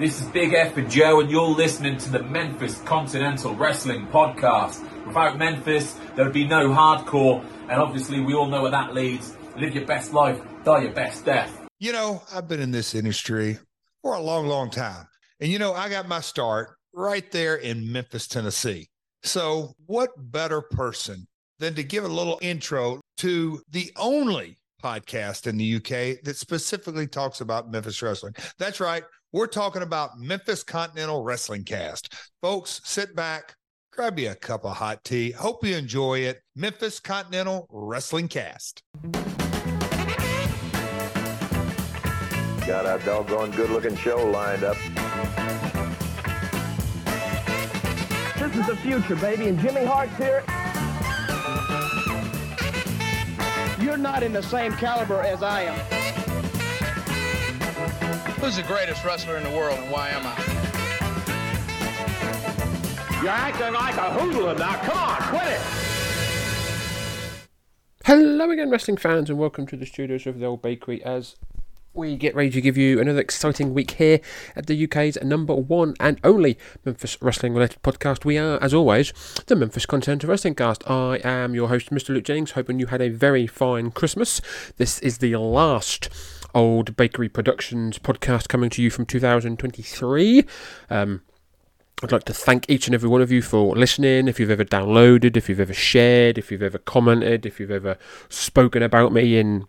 This is Big F and Joe, and you're listening to the Memphis Continental Wrestling Podcast. Without Memphis, there would be no hardcore, and obviously, we all know where that leads. Live your best life, die your best death. You know, I've been in this industry for a long, long time. And, you know, I got my start right there in Memphis, Tennessee. So, what better person than to give a little intro to the only podcast in the UK that specifically talks about Memphis wrestling? That's right. We're talking about Memphis Continental Wrestling Cast. Folks, sit back, grab you a cup of hot tea. Hope you enjoy it. Memphis Continental Wrestling Cast. Got a doggone good looking show lined up. This is the future, baby, and Jimmy Hart's here. You're not in the same caliber as I am. Who's the greatest wrestler in the world and why am I? You're acting like a hoodlum now. Come on, quit it. Hello again, wrestling fans, and welcome to the studios of the Old Bakery as we get ready to give you another exciting week here at the UK's number one and only Memphis wrestling related podcast. We are, as always, the Memphis Continental Wrestling Cast. I am your host, Mr. Luke Jennings, hoping you had a very fine Christmas. This is the last Old Bakery Productions podcast coming to you from 2023. Um, I'd like to thank each and every one of you for listening. If you've ever downloaded, if you've ever shared, if you've ever commented, if you've ever spoken about me in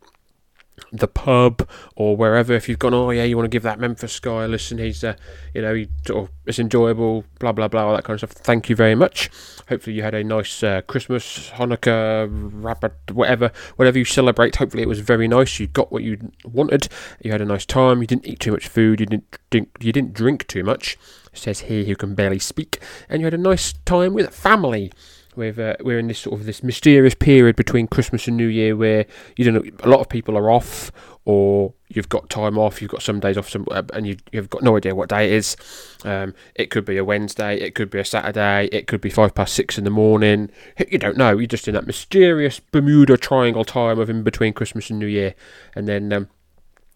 the pub or wherever if you've gone oh yeah you want to give that Memphis guy a listen he's uh, you know he sort of it's enjoyable blah blah blah all that kind of stuff thank you very much. Hopefully you had a nice uh, Christmas Hanukkah rabbit whatever whatever you celebrate hopefully it was very nice you got what you wanted you had a nice time you didn't eat too much food you didn't drink you didn't drink too much. It says here who can barely speak and you had a nice time with family We've, uh, we're in this sort of this mysterious period between Christmas and New Year where you don't know a lot of people are off or you've got time off, you've got some days off, some, uh, and you, you've got no idea what day it is. Um, it could be a Wednesday, it could be a Saturday, it could be five past six in the morning. You don't know. You're just in that mysterious Bermuda Triangle time of in between Christmas and New Year, and then. Um,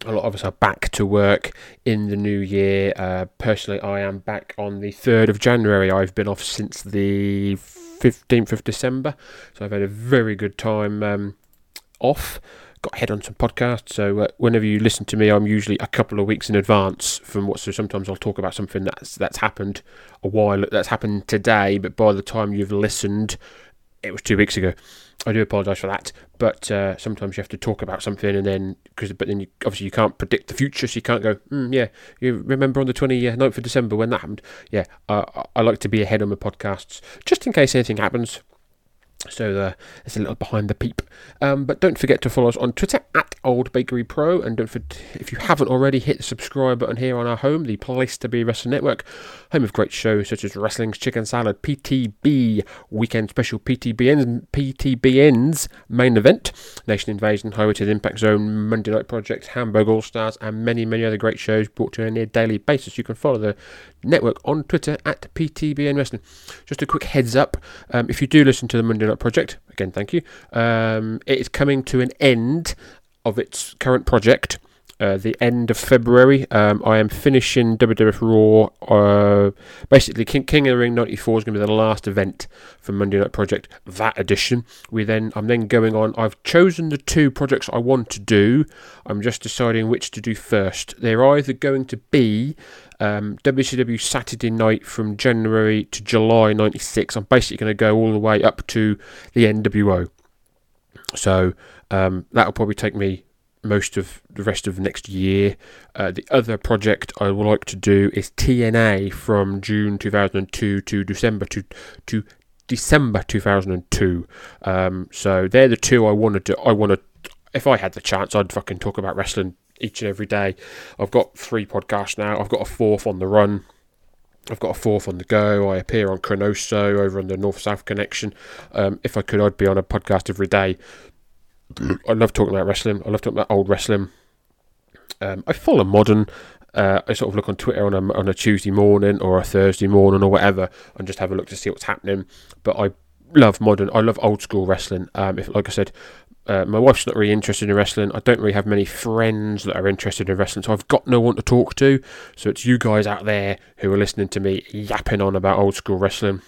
a lot of us are back to work in the new year. Uh, personally, I am back on the 3rd of January. I've been off since the 15th of December. So I've had a very good time um, off. Got head on some podcasts. So uh, whenever you listen to me, I'm usually a couple of weeks in advance from what. So sometimes I'll talk about something that's that's happened a while that's happened today, but by the time you've listened, it was two weeks ago. I do apologise for that, but uh, sometimes you have to talk about something, and then because but then you, obviously you can't predict the future, so you can't go, mm, yeah, you remember on the 29th of December when that happened? Yeah, uh, I like to be ahead on my podcasts just in case anything happens. So uh, it's a little behind the peep. Um, but don't forget to follow us on Twitter at Old Bakery Pro, and don't for, if you haven't already, hit the subscribe button here on our home, the place to be Wrestling Network, home of great shows such as Wrestling's Chicken Salad, PTB Weekend Special, PTBN's PTBN's main event, Nation Invasion, Highway Impact Zone, Monday Night Project, Hamburg All Stars, and many many other great shows brought to you on a near daily basis. You can follow the network on Twitter at PTBN Wrestling. Just a quick heads up: um, if you do listen to the Monday Night Project, again, thank you. Um, it is coming to an end of its current project. Uh, the end of February, um, I am finishing WWF Raw. Uh, basically, King, King of the Ring '94 is going to be the last event for Monday Night Project. That edition. We then, I'm then going on. I've chosen the two projects I want to do. I'm just deciding which to do first. They're either going to be um, WCW Saturday Night from January to July '96. I'm basically going to go all the way up to the NWO. So um, that'll probably take me most of the rest of next year. Uh, the other project I would like to do is TNA from June 2002 to December to to December 2002. Um, so they're the two I want to. I want to. If I had the chance, I'd fucking talk about wrestling each and every day. I've got three podcasts now. I've got a fourth on the run. I've got a fourth on the go. I appear on Chronoso over on the North South Connection. Um, if I could, I'd be on a podcast every day. I love talking about wrestling. I love talking about old wrestling. Um, I follow modern. Uh, I sort of look on Twitter on a, on a Tuesday morning or a Thursday morning or whatever and just have a look to see what's happening. But I love modern. I love old school wrestling. Um, if like I said, uh, my wife's not really interested in wrestling. I don't really have many friends that are interested in wrestling, so I've got no one to talk to. So it's you guys out there who are listening to me yapping on about old school wrestling.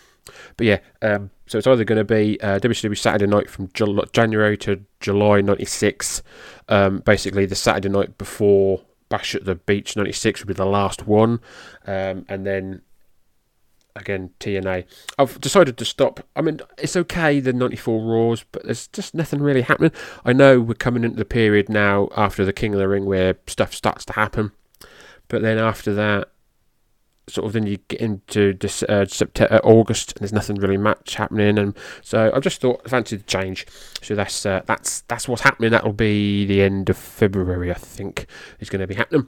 But yeah, um, so it's either going to be uh, Saturday night from Jul- January to July '96. Um, basically, the Saturday night before Bash at the Beach '96 would be the last one, um, and then again TNA. I've decided to stop. I mean, it's okay the '94 Raws, but there's just nothing really happening. I know we're coming into the period now after the King of the Ring where stuff starts to happen, but then after that sort of then you get into this uh, September, August, and there's nothing really much happening, and so I just thought I fancied the change. So that's uh, that's that's what's happening. That'll be the end of February, I think, is going to be happening.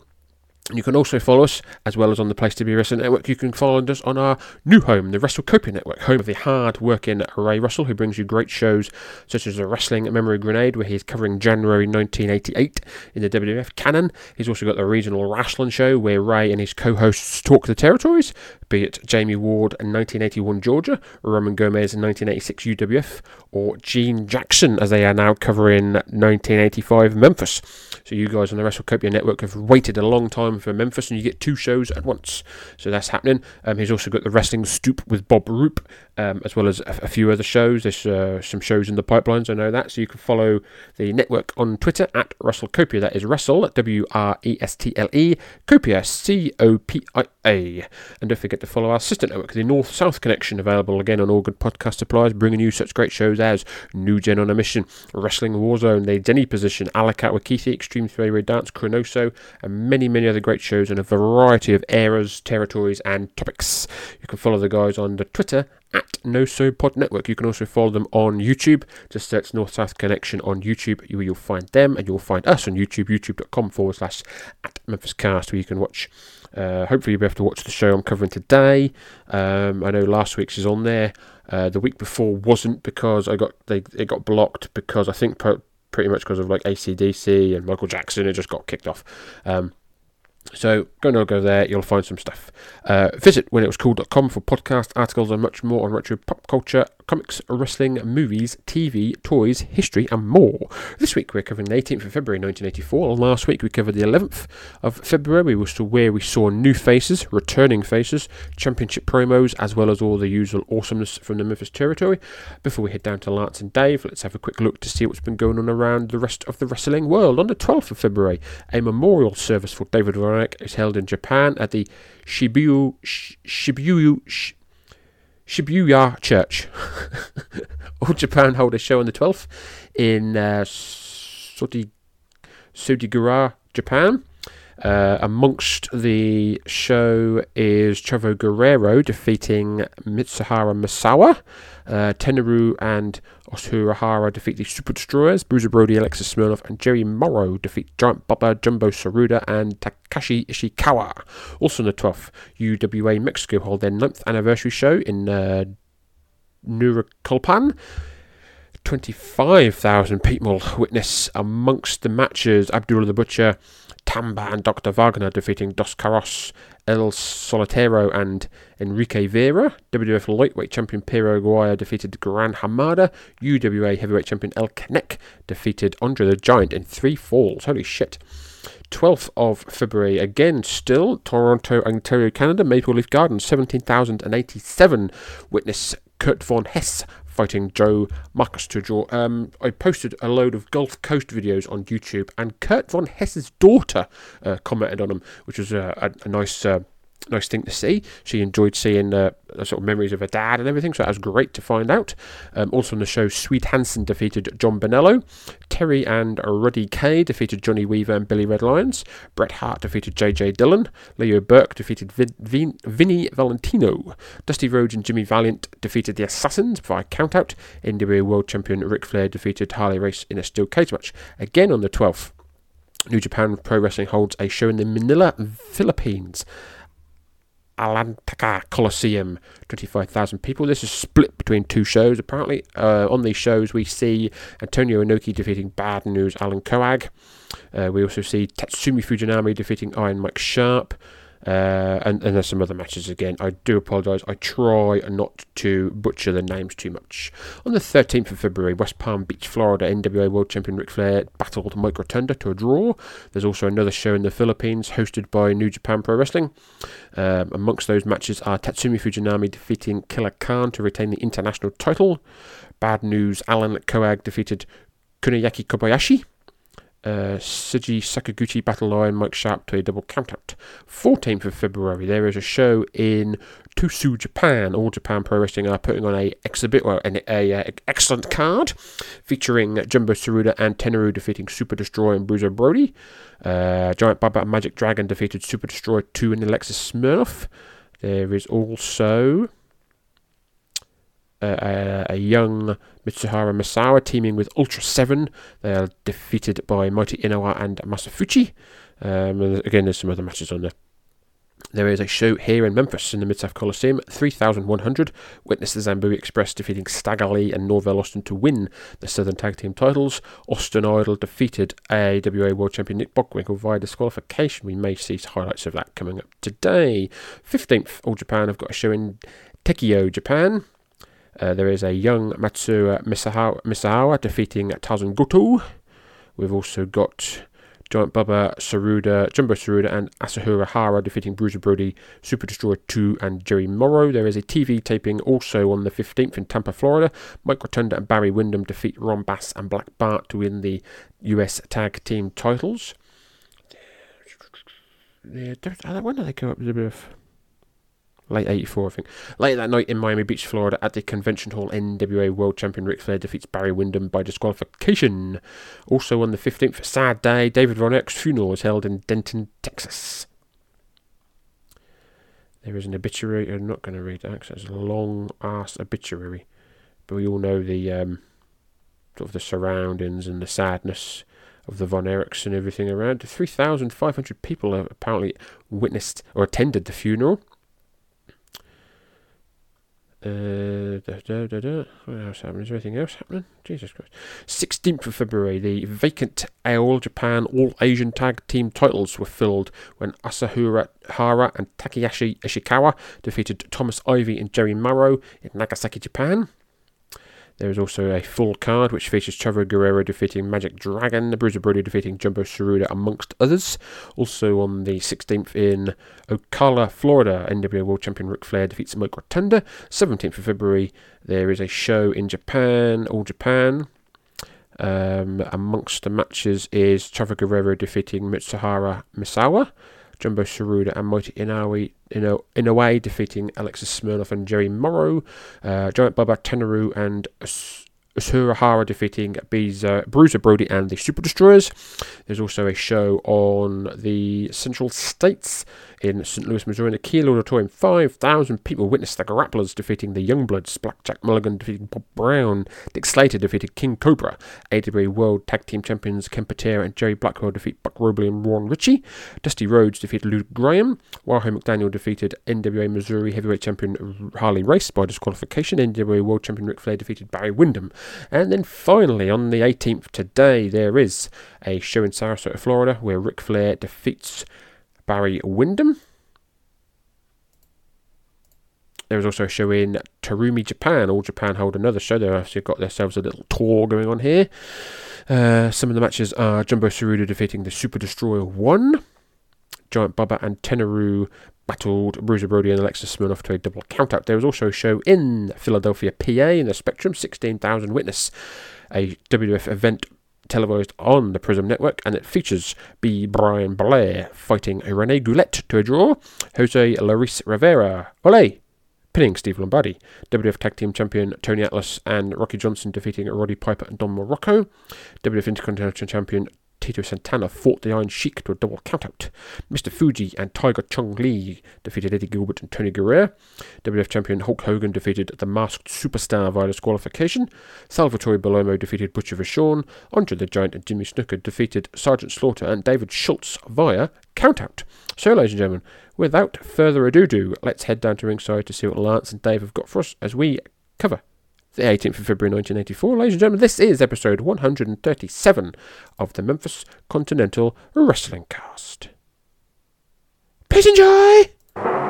You can also follow us, as well as on the Place to Be Wrestling Network. You can follow us on our new home, the WrestleCopia Network, home of the hard-working Ray Russell, who brings you great shows such as the Wrestling Memory Grenade, where he's covering January 1988 in the WWF canon. He's also got the Regional Wrestling Show, where Ray and his co-hosts talk the territories, be it Jamie Ward in 1981 Georgia, Roman Gomez in 1986 UWF, or Gene Jackson, as they are now covering 1985 Memphis. So you guys on the WrestleCopia Network have waited a long time for Memphis, and you get two shows at once. So that's happening. Um, he's also got the Wrestling Stoop with Bob Roop, um, as well as a, a, few other shows. There's uh, some shows in the pipelines, I know that. So you can follow the network on Twitter at WrestleCopia. That is Wrestle, W R E S T L E, Copia, C O P I A. And don't forget to follow our sister network, the North South Connection, available again on all good podcast suppliers, bringing you such great shows as New Gen on a Mission, Wrestling Warzone, The Denny Position, Alakat with Keithy, Extreme Three-Way Dance, Chronoso, and many, many other great shows in a variety of eras, territories, and topics. You can follow the guys on the Twitter at NoSoPod Network. You can also follow them on YouTube. Just search North South Connection on YouTube. You, will find them and you'll find us on YouTube, youtube.com forward slash at Memphis Cast, where you can watch. Uh, hopefully, you'll be able to watch the show I'm covering today. Um, I know last week's is on there. Uh, the week before wasn't because I got they it got blocked because I think pro- pretty much because of like ACDC and Michael Jackson. It just got kicked off. Um, so go and go there, you'll find some stuff. Uh, visit whenitwascool.com for podcast articles and much more on retro pop culture, comics, wrestling, movies, TV, toys, history, and more. This week we're covering the 18th of February 1984. Last week we covered the 11th of February, which was where we saw new faces, returning faces, championship promos, as well as all the usual awesomeness from the Memphis territory. Before we head down to Lance and Dave, let's have a quick look to see what's been going on around the rest of the wrestling world. On the 12th of February, a memorial service for David Is held in Japan at the Shibuya, Shibuya, Shibuya Church. All Japan hold a show on the 12th in uh, Soti, Sodigura, Japan. Uh, amongst the show is Chavo Guerrero defeating Mitsuharu Misawa. Uh, Tenryu and Ashura Hara defeat the Super Destroyers. Bruiser Brody, Alexis Smirnoff, and Jerry Morrow defeat Giant Baba, Jumbo Tsuruta, and Takashi Ishikawa. Also on the 12th, UWA Mexico hold their 9th anniversary show in uh, Naucalpan. 25,000 people witness amongst the matches Abdullah the Butcher, Tamba, and Dr. Wagner defeating Dos Caras, El Solitario, and Enrique Vera. WWF Lightweight Champion Pero Aguirre defeated Gran Hamada. UWA Heavyweight Champion El Canek defeated Andre the Giant in three falls. Holy shit. 12th of February, again, still Toronto, Ontario, Canada, Maple Leaf Gardens, 17,087 witness Kurt Von Hess fighting Joe Marcus to draw. Um, I posted a load of Gulf Coast videos on YouTube, and Kurt Von Hess's daughter uh, commented on them, which was uh, a, a, nice. Nice thing to see. She enjoyed seeing uh, sort of memories of her dad and everything, so that was great to find out. Um, also on the show, Swede Hanson defeated John Bonello. Terry and Ruddy Kay defeated Johnny Weaver and Billy Red Lyons. Bret Hart defeated J.J. Dillon. Leo Burke defeated Vin- Vin- Vinny Valentino. Dusty Rhodes and Jimmy Valiant defeated the Assassins via countout. NWA World Champion Ric Flair defeated Harley Race in a steel cage match. Again on the 12th. New Japan Pro Wrestling holds a show in the Manila, Philippines. Alantaka Coliseum, 25,000 people. This is split between two shows, apparently. Uh, on these shows, we see Antonio Inoki defeating Bad News Allen Coage. Uh, we also see Tatsumi Fujinami defeating Iron Mike Sharp. Uh, and, and there's some other matches again. I do apologise. I try not to butcher the names too much. On the 13th of February, West Palm Beach, Florida, NWA World Champion Ric Flair battled Mike Rotunda to a draw. There's also another show in the Philippines hosted by New Japan Pro Wrestling. Um, amongst those matches are Tatsumi Fujinami defeating Killer Khan to retain the international title. Bad news Allen Coage defeated Kuniaki Kobayashi uh, Seiji Sakaguchi Battle Lion Mike Sharp to a double countout. 14th of February, there is a show in Tosu, Japan. All Japan Pro Wrestling are putting on a exhibit, well, an a, a, excellent card featuring Jumbo Tsuruta and Tenryu defeating Super Destroyer and Bruiser Brody. Uh, Giant Baba and Magic Dragon defeated Super Destroyer 2 and Alexis Smirnoff. There is also a, a, young Mitsuharu Misawa teaming with Ultra 7. They are defeated by Mighty Inoue and Masa Fuchi. Um, and again, there's some other matches on there. There is a show here in Memphis in the Mid South Coliseum, 3,100. Witness the Zambui Express defeating Stagger and Norvell Austin to win the Southern Tag Team titles. Austin Idol defeated AWA World Champion Nick Bockwinkel via disqualification. We may see highlights of that coming up today. 15th, All Japan I've got a show in Tekio, Japan. Uh, there is a young Matsuo Misawa, defeating Tarzan Goto. We've also got Giant Baba Saruda, Jumbo Saruda, and Ashura Hara defeating Bruiser Brody, Super Destroyer 2, and Jerry Morrow. There is a TV taping also on the 15th in Tampa, Florida. Mike Rotunda and Barry Windham defeat Ron Bass and Black Bart to win the US Tag Team titles. Yeah, when do they go up a bit of late 84, I think. Later that night in Miami Beach, Florida, at the Convention Hall, NWA World Champion Ric Flair defeats Barry Windham by disqualification. Also on the 15th, sad day, David Von funeral is held in Denton, Texas. There is an obituary. I'm not going to read that because it's a long ass obituary. But we all know the um, sort of the surroundings and the sadness of the Von Erichs and everything around. 3,500 people apparently witnessed or attended the funeral. Uh, da, da, da, what else happening? Is there anything else happening? Jesus Christ. 16th of February, the vacant All Japan All Asian Tag Team titles were filled when Ashura Hara and Takayashi Ishikawa defeated Thomas Ivy and Jerry Morrow in Nagasaki, Japan. There is also a full card which features Chavo Guerrero defeating Magic Dragon, the Bruiser Brody defeating Jumbo Tsuruta, amongst others. Also on the 16th in Ocala, Florida, NWA World Champion Ric Flair defeats Mike Rotunda. 17th of February, there is a show in Japan, All Japan. Um, amongst the matches is Chavo Guerrero defeating Mitsuharu Misawa. Jumbo Tsuruta and Mighty Inoue, Ino, Inoue defeating Alexis Smirnoff and Jerry Morrow. Uh, Giant Baba Tenryu and Hara defeating Beezer, Bruiser Brody and the Super Destroyers. There's also a show on the Central States in St. Louis, Missouri, in the Kiel Auditorium. 5,000 people witnessed the Grapplers defeating the Youngbloods, Blackjack Mulligan defeating Bob Brown, Dick Slater defeated King Cobra, AWA World Tag Team Champions Ken Patera and Jerry Blackwell defeat Buck Robley and Ron Ritchie, Dusty Rhodes defeated Luke Graham, Wahoo McDaniel defeated NWA Missouri Heavyweight Champion Harley Race by disqualification, NWA World Champion Ric Flair defeated Barry Windham, and then finally on the 18th today there is a show in Sarasota, Florida where Ric Flair defeats Barry Windham. There is also a show in Tarumi, Japan. All Japan hold another show. They've actually got themselves a little tour going on here. Uh, some of the matches are Jumbo Tsuruta defeating the Super Destroyer 1. Giant Baba and Tenryu battled Bruiser Brody and Alexis Smirnoff to a double countout. There was also a show in Philadelphia, PA, in the Spectrum, 16,000 witness, a WWF event televised on the Prism Network, and it features B. Brian Blair fighting Rene Goulet to a draw, Jose Luis Rivera, ole, pinning Steve Lombardi, WWF Tag Team Champion Tony Atlas and Rocky Johnson defeating Roddy Piper and Don Muraco, WWF Intercontinental Champion Tito Santana fought the Iron Sheik to a double countout. Mr. Fuji and Tiger Chung Lee defeated Eddie Gilbert and Tony Guerrero. WWF champion Hulk Hogan defeated the Masked Superstar via disqualification. Salvatore Bellomo defeated Butcher Vachon. Andre the Giant and Jimmy Snuka defeated Sergeant Slaughter and David Schultz via countout. So, ladies and gentlemen, without further ado, let's head down to ringside to see what Lance and Dave have got for us as we cover the 18th of February 1984. Ladies and gentlemen, this is episode 137 of the Memphis Continental Wrestling Cast. Please enjoy! Hello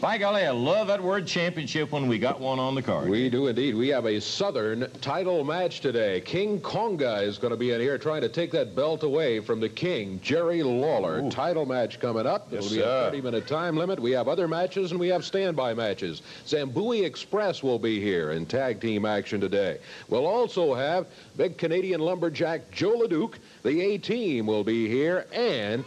By golly, I love that word championship when we got one on the card. We do indeed. We have a Southern title match today. King Konga is going to be in here trying to take that belt away from the King, Jerry Lawler. Title match coming up. Yes, It'll be sir. a 30 minute time limit. We have other matches and we have standby matches. Zambui Express will be here in tag team action today. We'll also have big Canadian lumberjack Jos LeDuc. The A team will be here and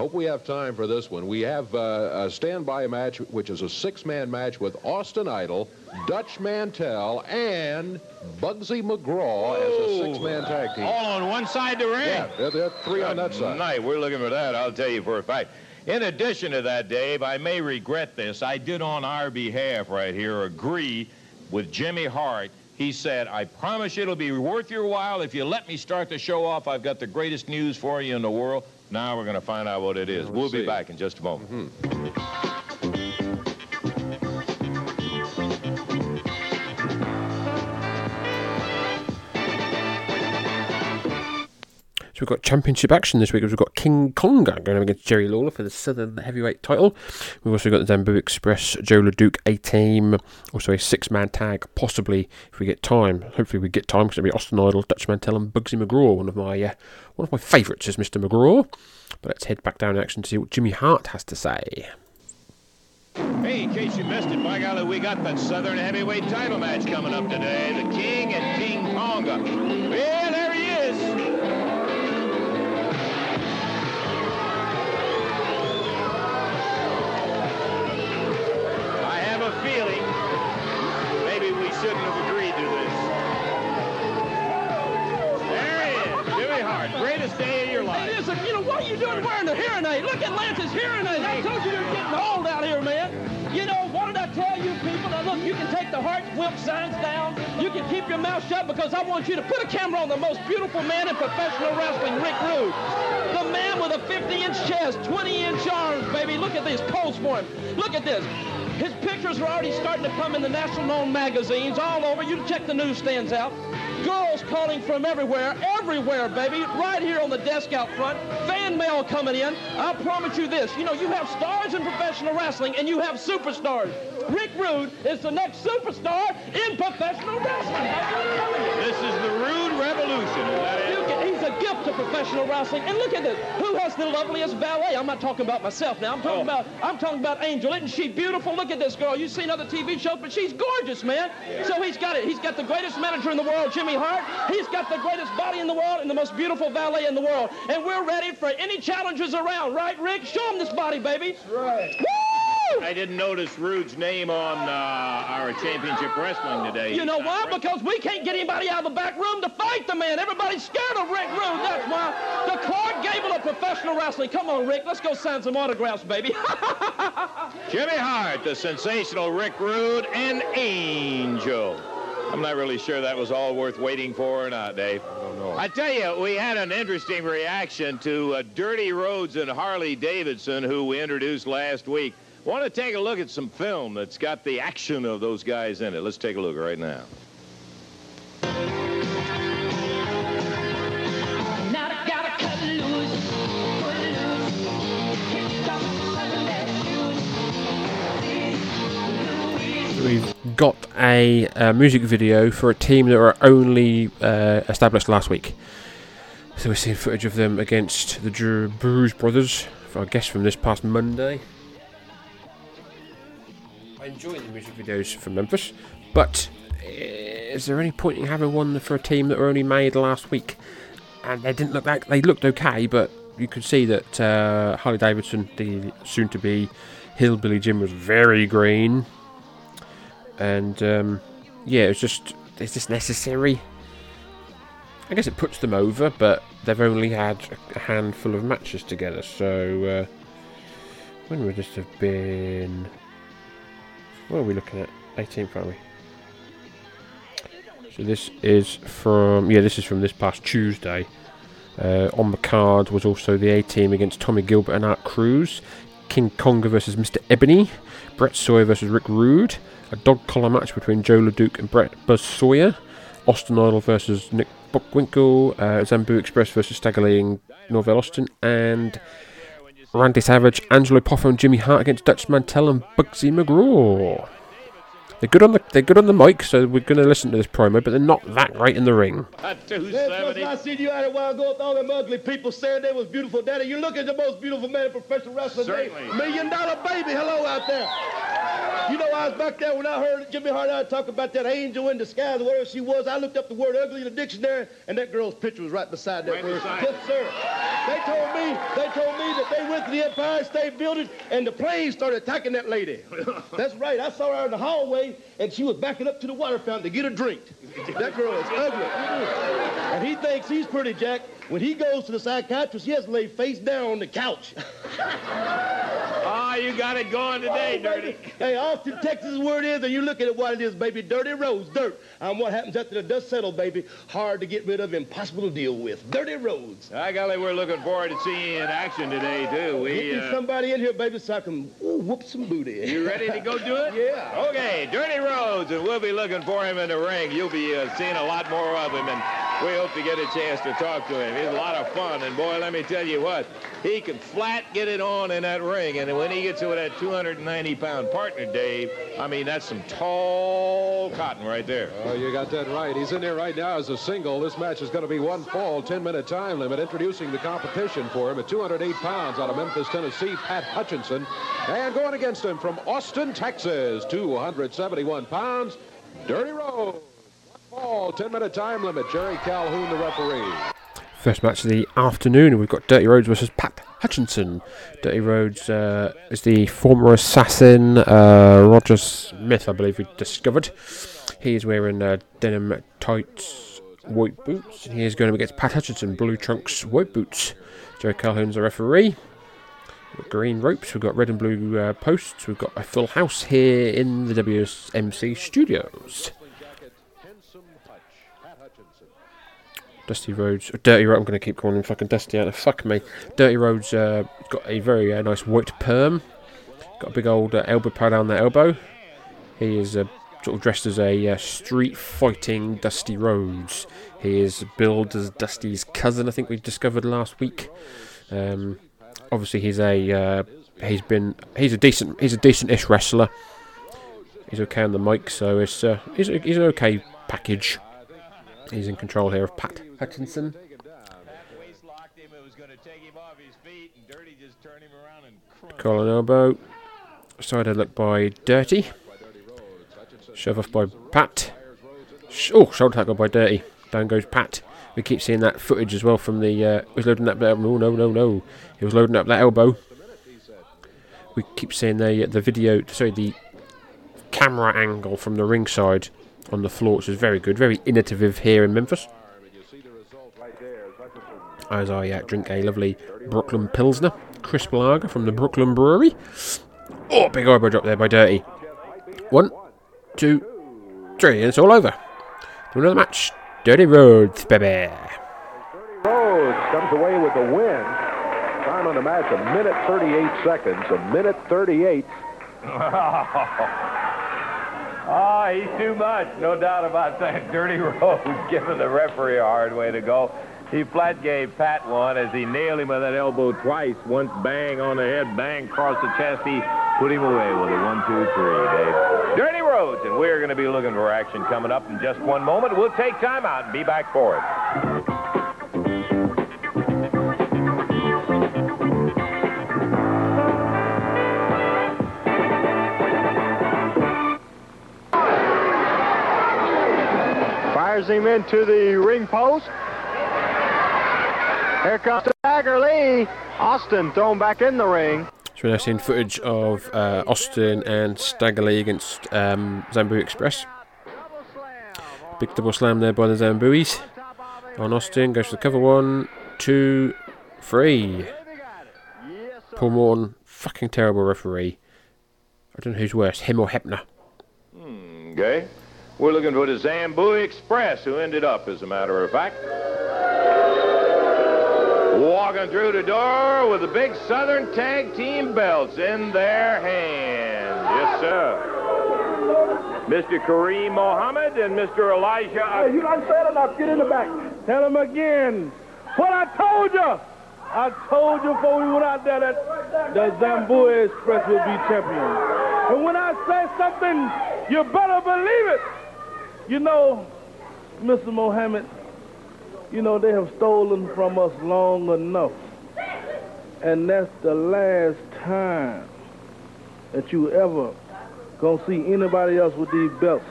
Hope we have time for this one. We have uh, a standby match, which is a six-man match with Austin Idol, Dutch Mantell, and Bugsy McGraw as a six-man tag team. All on one side of the ring. Yeah, there are three on that side. Night, we're looking for that, I'll tell you for a fact. In addition to that, Dave, I may regret this. I did on our behalf right here agree with Jimmy Hart. He said, I promise you it'll be worth your while if you let me start the show off. I've got the greatest news for you in the world. Now we're going to find out what it is. let's we'll be back in just a moment. So we've got championship action this week. We've got King Konga going up against Jerry Lawler for the Southern Heavyweight title. We've also got the Zambu Express, Jos LeDuc, A Team, also a six man tag, possibly if we get time. Hopefully we get time because it'll be Austin Idol, Dutch Mantell, and Bugsy McGraw. One of my uh, one of my favourites is Mr. McGraw. But let's head back down in action to see what Jimmy Hart has to say. Hey, in case you missed it, by golly, we got that Southern Heavyweight title match coming up today. The King and King Konga. Yeah, there he is. What are you doing wearing a hearing aid? Look at Lance's hearing aid. I told you you're getting old out here, man. You know, what did I tell you people? Now, look, you can take the heart whip signs down. You can keep your mouth shut because I want you to put a camera on the most beautiful man in professional wrestling, Rick Rude. The man with a 50-inch chest, 20-inch arms, baby. Look at this. Pose for him. Look at this. His pictures are already starting to come in the national known magazines all over. You check the newsstands out. Girls calling from everywhere, everywhere, baby. Right here on the desk out front. Fan mail coming in. I promise you this. You know, you have stars in professional wrestling and you have superstars. Rick Rude is the next superstar in professional wrestling. This is the Rude Revolution. Is that it? You can- he's a gift to professional wrestling. And look at this. Who has the loveliest valet? I'm not talking about myself now. I'm talking Oh. about I'm talking about Angel. Isn't she beautiful? Look at this girl. You've seen other TV shows, but she's gorgeous, man. So he's got it. He's got the greatest manager in the world, Jimmy Hart. He's got the greatest body in the world and the most beautiful valet in the world. And we're ready for any challenges around, right, Rick? Show him this body, baby. That's right. Woo! I didn't notice Rude's name on uh, our championship wrestling today. You know why? Because we can't get anybody out of the back room to fight the man. Everybody's scared of Rick Rude. That's why. The Clark Gable of professional wrestling. Come on, Rick. Let's go sign some autographs, baby. Jimmy Hart, the sensational Rick Rude, and Angel. I'm not really sure that was all worth waiting for or not, Dave. I don't know. I tell you, we had an interesting reaction to uh, Dirty Rhodes and Harley Davidson, who we introduced last week. Want to take a look at some film that's got the action of those guys in it. Let's take a look right now. Now I gotta cut loose, cut loose, kick off Sunday shoes. We've got a, uh music video for a team that were only uh, established last week. So we're seeing footage of them against the Drew Bruise Brothers, I guess from this past Monday. I enjoy the music videos from Memphis, but uh, is there any point in having one for a team that were only made last week? And they didn't look like they looked okay, but you could see that uh, Harley Davidson, the soon-to-be Hillbilly Jim was very green. And um, yeah, it's just, is this necessary? I guess it puts them over, but they've only had a handful of matches together. So uh, when would this have been? What are we looking at? 18th, aren't we? So this is from yeah, this is from this past Tuesday. Uh, on the card was also the A team against Tommy Gilbert and Art Cruz, King Konga versus Mr. Ebony, Brett Sawyer versus Rick Rude, a dog collar match between Jos LeDuc and Brett Buzz Sawyer, Austin Idol versus Nick Bockwinkel, uh, Zambu Express versus Stagger and Norvell Austin, and Randy Savage, Angelo Poffo, and Jimmy Hart against Dutch Mantell and Bugsy McGraw. They're good on the they're good on the mic, so we're going to listen to this promo, but they're not that great in the ring. Listen, I seen you out a while ago with all them ugly people saying they was beautiful, Daddy. You look at the most beautiful man in professional wrestling. Certainly. today. Million dollar baby, hello out there. You know, I was back there when I heard Jimmy Hart out talk about that angel in disguise, or whatever she was. I looked up the word ugly in the dictionary, and that girl's picture was right beside that Right word. beside Yes, sir. They told me, they told me that they went to the Empire State Building, and the planes started attacking that lady. That's right. I saw her in the hallway, and she was backing up to the water fountain to get a drink. That girl is ugly. And he thinks he's pretty, Jack. When he goes to the psychiatrist, he has to lay face down on the couch. Ah, you got it going today, Dirty. Hey, Austin, Texas is where it is, and you look at it what it is, baby. Dirty roads, dirt. And what happens after the dust settles, baby? Hard to get rid of, impossible to deal with. Dirty roads. By golly, we're looking forward to seeing you in action today, too. We, uh, somebody in here, baby, so I can ooh, whoop some booty. you ready to go do it? Yeah. Okay, Dirty Rhodes, and we'll be looking for him in the ring. You'll be uh, seeing a lot more of him, and we hope to get a chance to talk to him. He's a lot of fun, and boy, let me tell you what, he can flat get it on in that ring, and when he gets with that 290-pound partner, Dave, I mean, that's some tall cotton right there. Oh, you got that right. He's in there right now as a single. This match is going to be one fall, 10-minute time limit. Introducing the competition for him at 208 pounds out of Memphis, Tennessee, Pat Hutchinson. And going against him from Austin, Texas, 271 pounds, Dirty Rhodes. One fall, 10-minute time limit. Jerry Calhoun, the referee. First match of the afternoon, we've got Dirty Rhodes versus Pat Hutchinson. Dirty Rhodes uh, is the former assassin uh, Roger Smith, I believe we discovered. He is wearing uh, denim tights, white boots, and he is going up against Pat Hutchinson, blue trunks, white boots. Jerry Calhoun's the referee. Green ropes, we've got red and blue uh, posts, we've got a full house here in the WSMC studios. Dusty Rhodes, Dirty Road. I'm going to keep calling him fucking Dusty out of fuck me. Dirty Rhodes uh, got a very uh, nice white perm. Got a big old uh, elbow pad on the elbow. He is uh, sort of dressed as a uh, street fighting Dusty Rhodes. He is billed as Dusty's cousin. I think we discovered last week. Um, obviously, he's a uh, he's been he's a decent he's a decent-ish wrestler. He's okay on the mic, so it's uh, he's he's an okay package. He's in control here of Pat Hutchinson. Collar elbow. Side headlock by Dirty. Shove off by Pat. Oh, shoulder tackle by Dirty. Down goes Pat. We keep seeing that footage as well from the. Uh, was loading up that. No, no, no, no. He was loading up that elbow. We keep seeing the the video. Sorry, the camera angle from the ringside on the floor, which is very good, very innovative here in Memphis. As I uh, drink a lovely Brooklyn Pilsner, crisp lager from the Brooklyn Brewery. Oh, big elbow drop there by Dirty. One, two, three, and it's all over. To another match. Dirty Rhodes, baby. Rhodes comes away with the win. Time on the match, a minute 38 seconds. A minute 38. Ah, he's too much. No doubt about that. Dirty Rhodes giving the referee a hard way to go. He flat gave Pat one as he nailed him with that elbow twice. Once bang on the head, bang across the chest. He put him away with a one, two, three, Dave. Dirty Rhodes, and we're going to be looking for action coming up in just one moment. We'll take time out and be back for it. Fires him into the ring post. Here comes Stagger Lee. Austin thrown back in the ring. So we're now seeing footage of uh, Austin and Stagger Lee against um, Zambui Express. Big double slam there by the Zambuis. On Austin, goes for the cover one, two, three. Paul Morton, fucking terrible referee. I don't know who's worse, him or Hepner. Okay. We're looking for the Zambui Express, who ended up, as a matter of fact, walking through the door with the big Southern Tag Team belts in their hands. Yes, sir. Mr. Kareem Mohammed and Mr. Elijah. Hey, you done said enough. Get in the back. Tell him again. What I told you. I told you before we went out there that the Zambui Express will be champion. And when I say something, you better believe it. You know, Mr. Mohammed, you know, they have stolen from us long enough. And that's the last time that you ever gonna see anybody else with these belts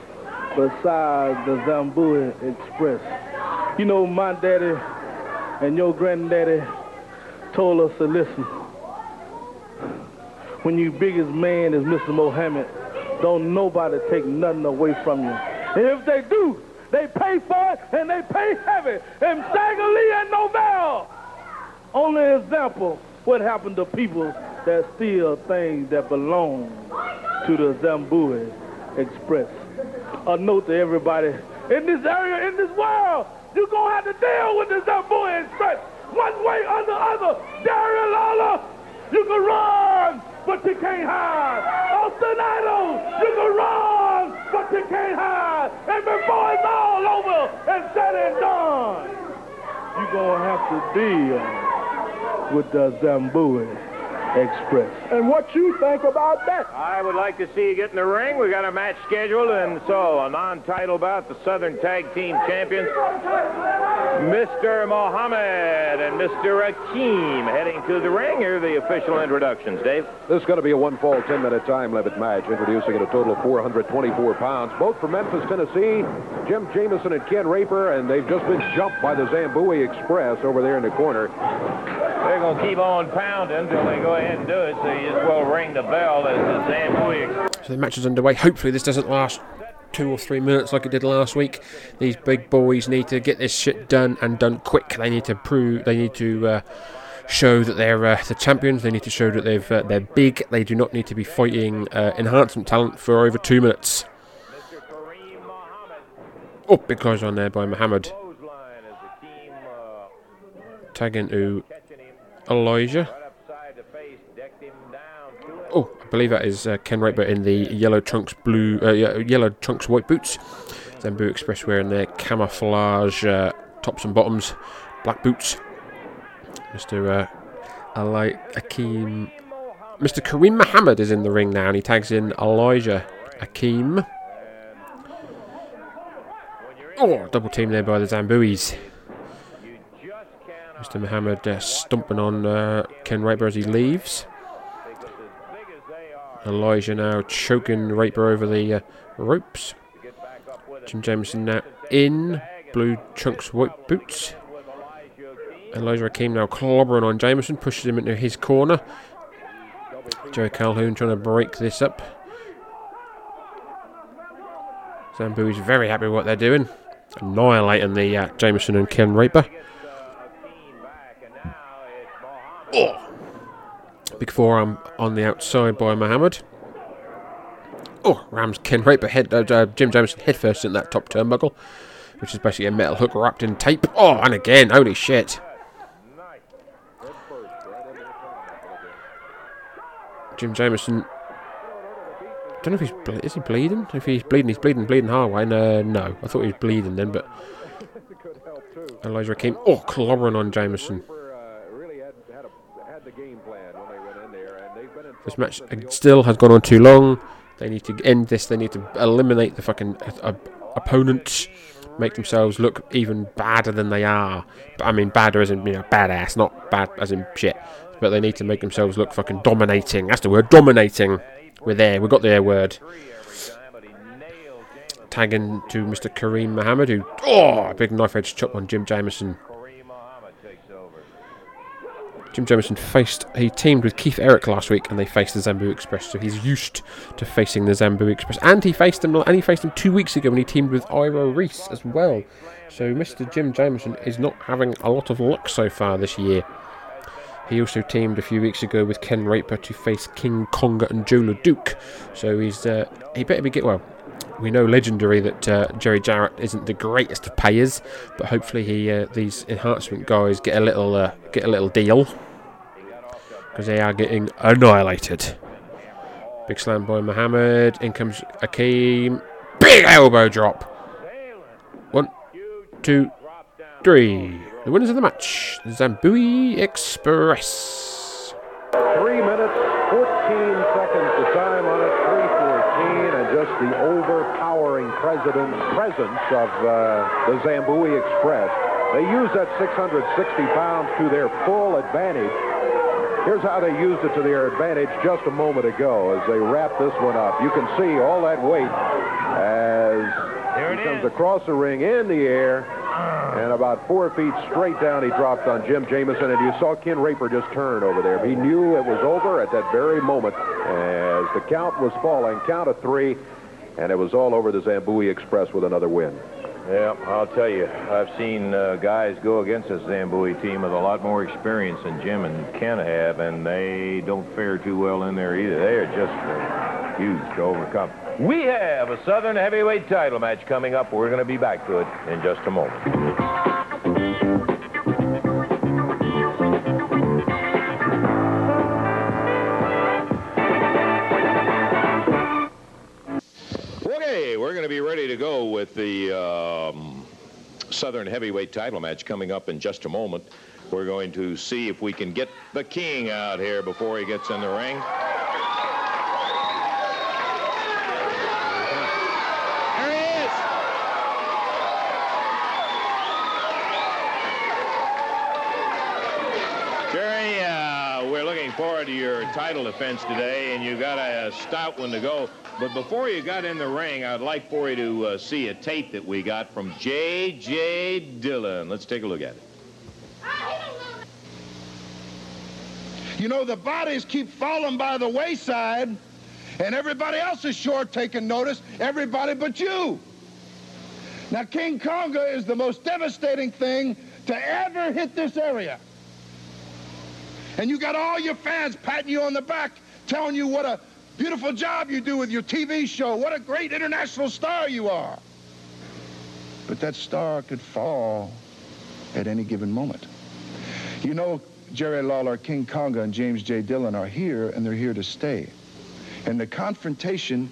besides the Zambui Express. You know, my daddy and your granddaddy told us to listen. When you biggest man is Mr. Mohammed, don't nobody take nothing away from you. If they do, they pay for it and they pay heavy. And Stagger Lee and Norvell. Only example, what happened to people that steal things that belong to the Zambui Express. A note to everybody in this area, in this world, you're going to have to deal with the Zambui Express. One way or the other. Daryl Lawler, you can run, but you can't hide. Austin Idol, you can run, but you can't hide. And before it's all over and said and done, you're going to have to deal with the Zambui Express. And what you think about that? I would like to see you get in the ring. We got a match scheduled, and so a non-title bout, the Southern Tag Team Champions, Mr. Mohammed and Mr. Akeem heading to the ring. Here are the official introductions, Dave. This is going to be a one fall, 10 minute time limit match, introducing at a total of 424 pounds. Both from Memphis, Tennessee, Jim Jamieson and Ken Raper, and they've just been jumped by the Zambui Express over there in the corner. They're going to keep on pounding until they go ahead and do it, so you will ring the bell as. So the match is underway. Hopefully, this doesn't last two or three minutes like it did last week. These big boys need to get this shit done and done quick. They need to prove. They need to. Uh, Show that they're uh, the champions. They need to show that they've uh, they're big. They do not need to be fighting uh, enhancement talent for over two minutes. Oh, big close on there by Muhammad. Tag into Elijah. Believe that is uh, Ken Raper in the yellow trunks, blue, uh, yellow trunks, white boots. Zambu Express wearing their camouflage uh, tops and bottoms, black boots. Mr. Uh, Ali Akeem, Mr. Kareem Muhammad is in the ring now, and he tags in Elijah Akeem. Oh, double team there by the Zambuis. Mr. Muhammad uh, stomping on uh, Ken Raper as he leaves. Elijah now choking Raper over the uh, ropes. Jim Jamieson now in blue trunks, white boots. Elijah Akeem now clobbering on Jamieson, pushes him into his corner. Joey Calhoun trying to break this up. Zambui's very happy with what they're doing, annihilating the uh, Jamieson and Ken Raper. Oh. Big forearm on the outside by Muhammad. Oh, rams Ken Raper head, uh, uh, Jim Jamieson head first in that top turnbuckle, which is basically a metal hook wrapped in tape. Oh, and again, holy shit. Jim Jamieson. Don't know if he's ble- is he bleeding. If he's bleeding, he's bleeding, bleeding hard way. No, no, I thought he was bleeding then, but Elijah came. Oh, clobbering on Jamieson. This match still has gone on too long. They need to end this. They need to eliminate the fucking uh, opponents, make themselves look even badder than they are. But I mean, badder as in you know badass, not bad as in shit. But they need to make themselves look fucking dominating. That's the word, dominating. We're there. We got the word. Tagging to Mr. Kareem Muhammad, who oh, big knife edge chop on Jim Jamieson. Jim Jamieson faced, he teamed with Keith Eric last week and they faced the Zambu Express, so he's used to facing the Zambu Express. And he faced them, and he faced them two weeks ago when he teamed with Ira Reese as well. So Mr. Jim Jamieson is not having a lot of luck so far this year. He also teamed a few weeks ago with Ken Raper to face King Konga and Jos LeDuc. So he's uh, he better be get well. We know legendary that uh, Jerry Jarrett isn't the greatest of payers, but hopefully he uh, these enhancement guys get a little uh, get a little deal because they are getting annihilated. Big slam by Muhammad. In comes Akeem. Big elbow drop. One, two, three. The winners of the match, Zambui Express. Three minutes, president, presence of uh, the Zambui Express. They use that 660 pounds to their full advantage. Here's how they used it to their advantage just a moment ago as they wrap this one up. You can see all that weight as he comes across the ring in the air and about four feet straight down he dropped on Jim Jamieson and you saw Ken Raper just turn over there. He knew it was over at that very moment as the count was falling, count of three, and it was all over the Zambui Express with another win. Yeah, I'll tell you, I've seen uh, guys go against this Zambui team with a lot more experience than Jim and Ken have, and they don't fare too well in there either. They are just uh, huge to overcome. We have a Southern Heavyweight title match coming up. We're going to be back to it in just a moment. Be ready to go with the um, Southern Heavyweight title match coming up in just a moment. We're going to see if we can get the king out here before he gets in the ring. There he is. Jerry, uh, we're looking forward to your title defense today, and you got a stout one to go. But before you got in the ring, I'd like for you to uh, see a tape that we got from J.J. Dillon. Let's take a look at it. You know, the bodies keep falling by the wayside, and everybody else is sure taking notice, everybody but you. Now, King Konga is the most devastating thing to ever hit this area. And you got all your fans patting you on the back, telling you what a beautiful job you do with your TV show, what a great international star you are. But that star could fall at any given moment. You know, Jerry Lawler, King Konga, and James J. Dillon are here, and they're here to stay. And the confrontation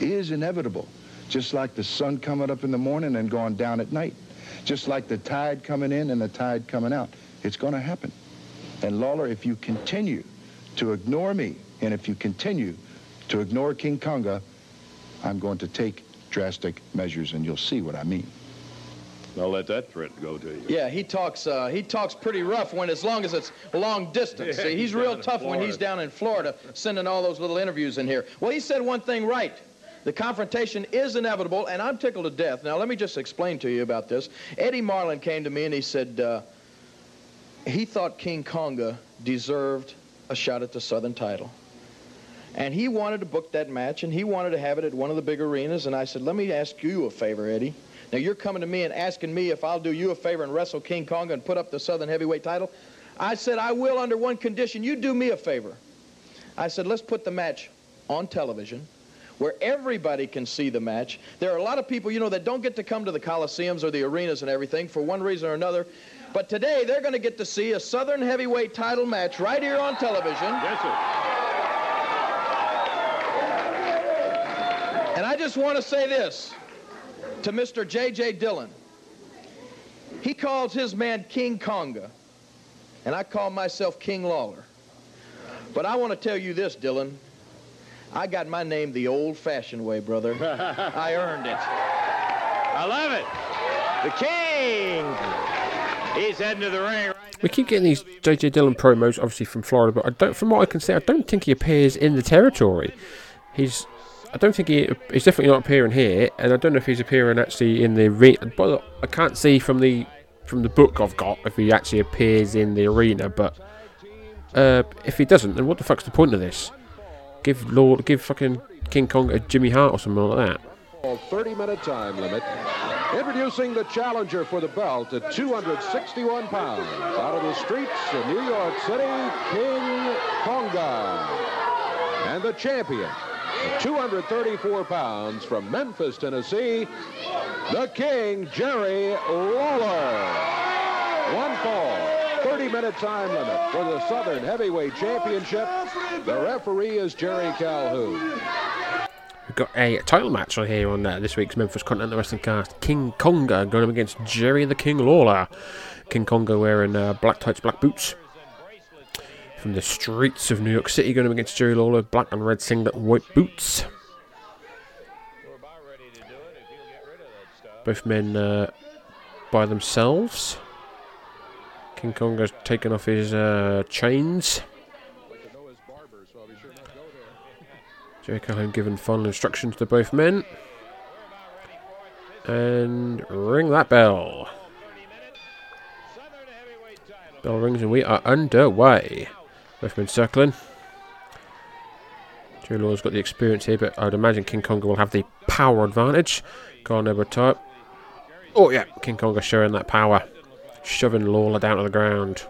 is inevitable, just like the sun coming up in the morning and going down at night, just like the tide coming in and the tide coming out. It's going to happen. And Lawler, if you continue to ignore me, and if you continue to ignore King Konga, I'm going to take drastic measures, and you'll see what I mean. I'll let that threat go to you. Yeah, he talks. Uh, he talks pretty rough when, as long as it's long distance. Yeah, See, he's he's real tough when he's down in Florida, sending all those little interviews in here. Well, he said one thing right. The confrontation is inevitable, and I'm tickled to death. Now, let me just explain to you about this. Eddie Marlin came to me and he said uh, he thought King Konga deserved a shot at the Southern title. And he wanted to book that match, and he wanted to have it at one of the big arenas. And I said, let me ask you a favor, Eddie. Now, you're coming to me and asking me if I'll do you a favor and wrestle King Konga and put up the Southern Heavyweight title. I said, I will under one condition. You do me a favor. I said, let's put the match on television where everybody can see the match. There are a lot of people, you know, that don't get to come to the Coliseums or the arenas and everything for one reason or another. But today, they're going to get to see a Southern Heavyweight title match right here on television. Yes, sir. And I just want to say this to Mr. J.J. Dillon. He calls his man King Konga, and I call myself King Lawler. But I want to tell you this, Dillon. I got my name the old-fashioned way, brother. I earned it. I love it. The King. He's heading to the ring. We keep getting these JJ Dillon promos, obviously from Florida, but I don't, from what I can see, I don't think he appears in the territory. He's, I don't think he, he's definitely not appearing here, and I don't know if he's appearing actually in the arena. But I can't see from the from the book I've got if he actually appears in the arena. But Uh, if he doesn't, then what the fuck's the point of this? Give Lord, give fucking King Kong a Jimmy Hart or something like that. 30 minute time limit. Introducing the challenger for the belt at 261 pounds. Out of the streets of New York City, King Konga. And the champion at 234 pounds from Memphis, Tennessee, the King, Jerry Lawler. One fall. 30 minute time limit for the Southern Heavyweight Championship. The referee is Jerry Calhoun. Got a title match on here on uh, this week's Memphis Continental Wrestling Cast. King Konga going up against Jerry the King Lawler. King Konga wearing uh, black tights, black boots. From the streets of New York City, going up against Jerry Lawler, black and red singlet, white boots. Both men uh, by themselves. King Konga's taken off his uh, chains. Jerry Calhoun giving final instructions to both men. And ring that bell. Bell rings and we are underway. Both men circling. Jerry Lawler's got the experience here, but I'd imagine King Konga will have the power advantage. Gone over top. Oh yeah, King Konga showing that power. Shoving Lawler down to the ground.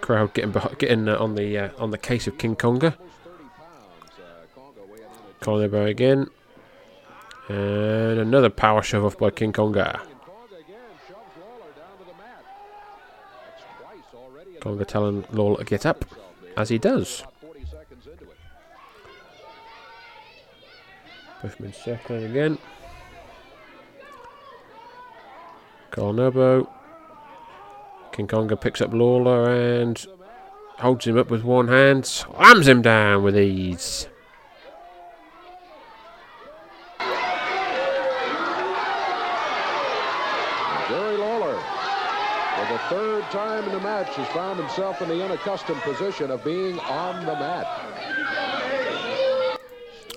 Crowd getting getting uh, on the uh, on the case of King Konga. Colin elbow again, and another power shove off by King Konga. Konga telling Lawler to get up, as he does. Both men circling again. Colin elbow. King Konga picks up Lawler and holds him up with one hand, slams him down with ease. Jerry Lawler, for the third time in the match, has found himself in the unaccustomed position of being on the mat.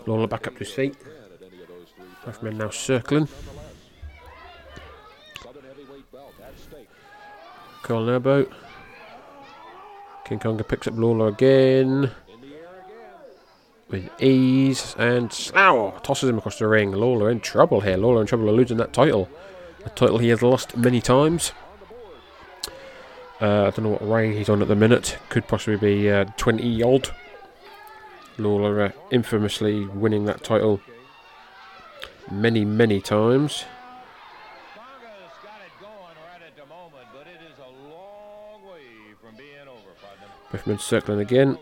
Lawler back up to his feet. Both men now circling. Colin elbow. King Konga picks up Lawler again. With ease and slow tosses him across the ring. Lawler in trouble here. Lawler in trouble of losing that title. A title he has lost many times. Uh, I don't know what reign he's on at the minute. Could possibly be uh, 20 odd. Lawler uh, infamously winning that title many, many times. Both men circling again.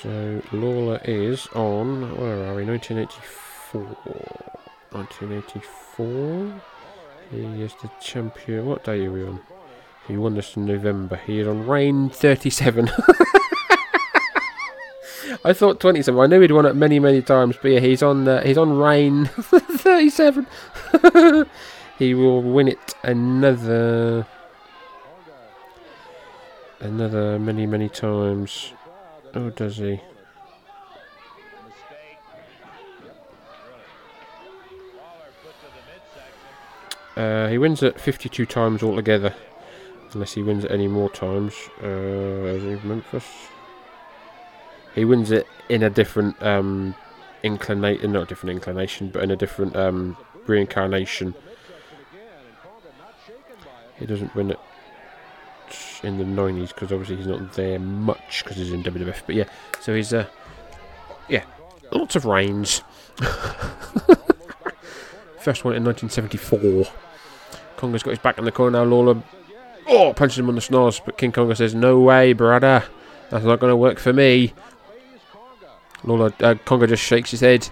So Lawler is on where are we? 1984. 1984. He is the champion. What day are we on? He won this in November. He is on reign 37. I thought 27. I knew he'd won it many, many times, but yeah, he's on he's on reign 37. he will win it another another many, many times. Oh, does he? Uh, he wins it 52 times altogether, unless he wins it any more times. Uh, Memphis? He wins it in a different um, inclination, not a different inclination, but in a different um, reincarnation. He doesn't win it in the 90s because obviously he's not there much because he's in WWF. But yeah, so he's uh, yeah, lots of reigns. First one in 1974. Konga's got his back in the corner now. Lawler, oh, punches him on the snores, but King Konga says, "No way, brother. That's not going to work for me." Lawler, uh, just shakes his head.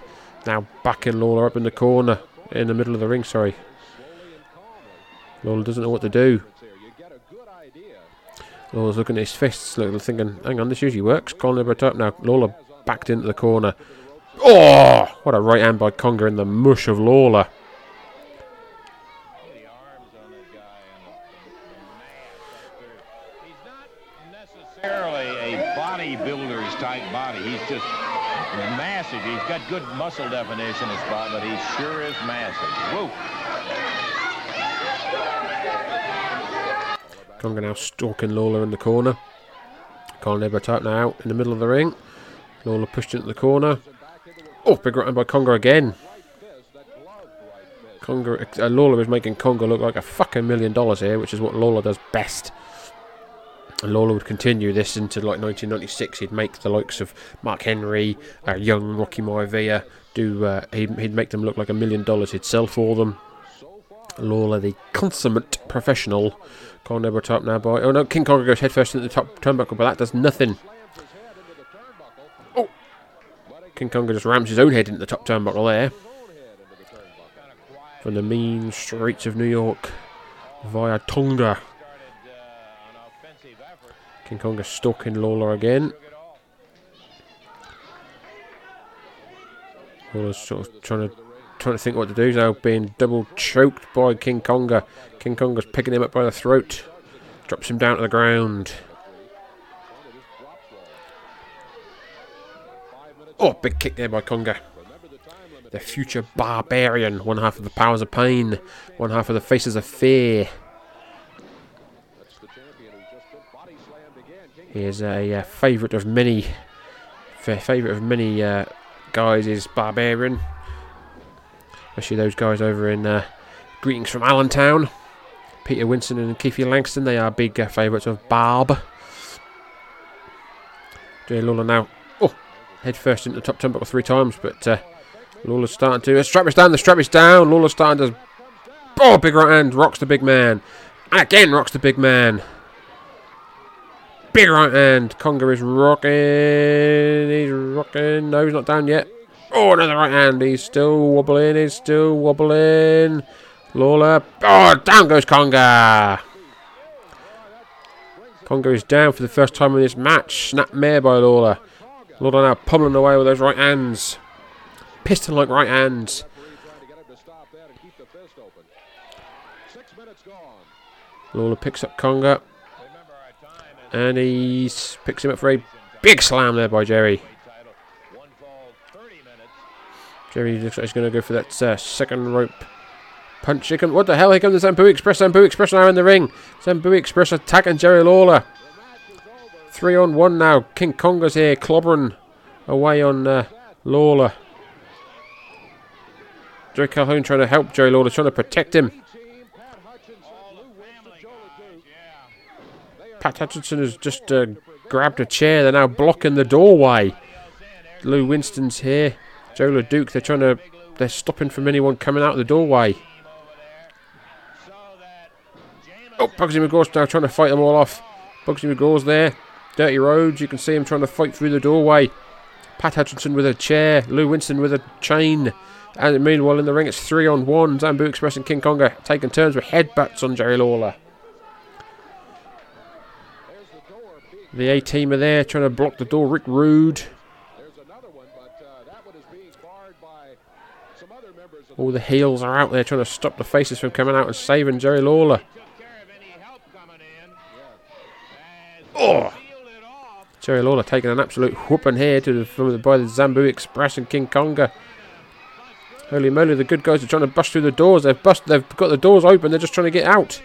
Now backing Lawler up in the corner, in the middle of the ring. Sorry. Lawler doesn't know what to do. Lawler's looking at his fists, looking, thinking, "Hang on, this usually works." Colin over top now. Lawler backed into the corner. Oh, what a right hand by Konga in the mush of Lawler. necessarily a bodybuilder's type body. He's just massive. He's got good muscle definition, his spot, but he sure is massive. Whoa. Konga now stalking Lawler in the corner. Colin Edwards out now in the middle of the ring. Lawler pushed into the corner. Oh, big right by Konga again. Konga, uh, Lawler is making Konga look like a fucking million dollars here, which is what Lawler does best. And Lawler would continue this into like 1996. He'd make the likes of Mark Henry, uh, young Rocky Maivia, do. Uh, he'd, he'd make them look like a million dollars. He'd sell for them. Lawler, the consummate professional. Edwards up now by. Oh no, King Konga goes headfirst into the top turnbuckle, but that does nothing. Oh! King Konga just rams his own head into the top turnbuckle there. From the mean streets of New York via Tonga. King Konga stalking Lawler again. Lawler's sort of trying to trying to think what to do. He's now being double choked by King Konga. King Konga's picking him up by the throat. Drops him down to the ground. Oh, big kick there by Konga. The future barbarian. One half of the powers of pain. One half of the faces of fear. Is a uh, favourite of many. fa- Favourite of many uh, guys is barbarian. Especially those guys over in uh, Greetings from Allentown. Peter Winston and Keith Langston, they are big uh, favourites of Barb. Jay Lawler now, oh, head first into the top turnbuckle three times, but uh, Lawler's starting to. Uh, strap is down, the strap is down. Lawler's starting to. Oh, big right hand, rocks the big man. And again, rocks the big man. Big right hand. Konga is rocking. He's rocking. No, he's not down yet. Oh, another right hand. He's still wobbling. He's still wobbling. Lawler. Oh, down goes Konga. Konga is down for the first time in this match. Snap mare by Lawler. Lawler now pummeling away with those right hands. Piston like right hands. Lawler picks up Konga. And he picks him up for a big slam there by Jerry. Jerry looks like he's going to go for that uh, second rope punch. Come, what the hell? Here comes the Zambu Express. Zambu Express now in the ring. Zambu Express attacking Jerry Lawler. Three on one now. King Konga's here clobbering away on uh, Lawler. Jerry Calhoun trying to help Jerry Lawler, trying to protect him. Pat Hutchinson has just uh, grabbed a chair. They're now blocking the doorway. Lou Winston's here. Jos LeDuc, they're trying to. They're stopping from anyone coming out of the doorway. Oh, Bugsy McGraw's now trying to fight them all off. Bugsy McGraw's there. Dirty Rhodes, you can see him trying to fight through the doorway. Pat Hutchinson with a chair. Lou Winston with a chain. And meanwhile, in the ring, it's three on one. Zambu Express and King Konga taking turns with headbutts on Jerry Lawler. The A team are there trying to block the door. Rick Rude. All the heels are out there trying to stop the faces from coming out and saving Jerry Lawler. Oh! Jerry Lawler taking an absolute whooping here to the, from the, by the Zambu Express and King Konga. Holy moly, the good guys are trying to bust through the doors. They've bust, they've got the doors open. They're just trying to get out.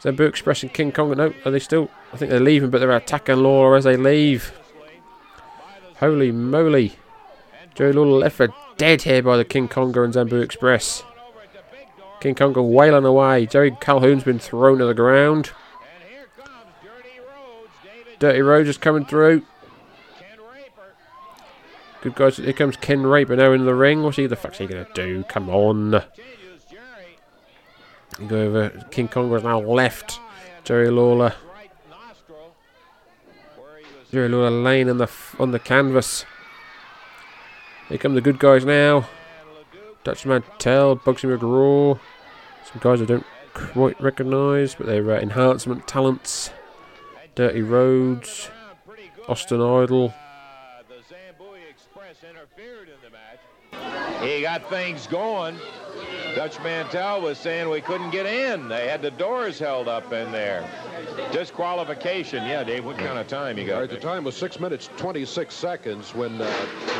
Zambu Express and King Konga. No, are they still? I think they're leaving, but they're attacking Lawler as they leave. Holy moly. Jerry Lawler left for dead here by the King Konga and Zambu Express. King Konga wailing away. Jerry Calhoun's been thrown to the ground. Dirty Rhodes is coming through. Good guys. Here comes Ken Raper now in the ring. What's he? The fuck's he gonna do? Come on. Go over. King Konga is now left. Jerry Lawler. Jerry Lawler laying on the on the canvas. Here come the good guys now. Dutch Mantell, Bugsy McGraw. Some guys I don't quite recognise, but they're uh, enhancement talents. Dirty Rhodes, Austin Idol. He got things going. Dutch Mantell was saying we couldn't get in. They had the doors held up in there. Disqualification. Yeah, Dave, what kind of time you got? Right, the time was 6 minutes 26 seconds when uh,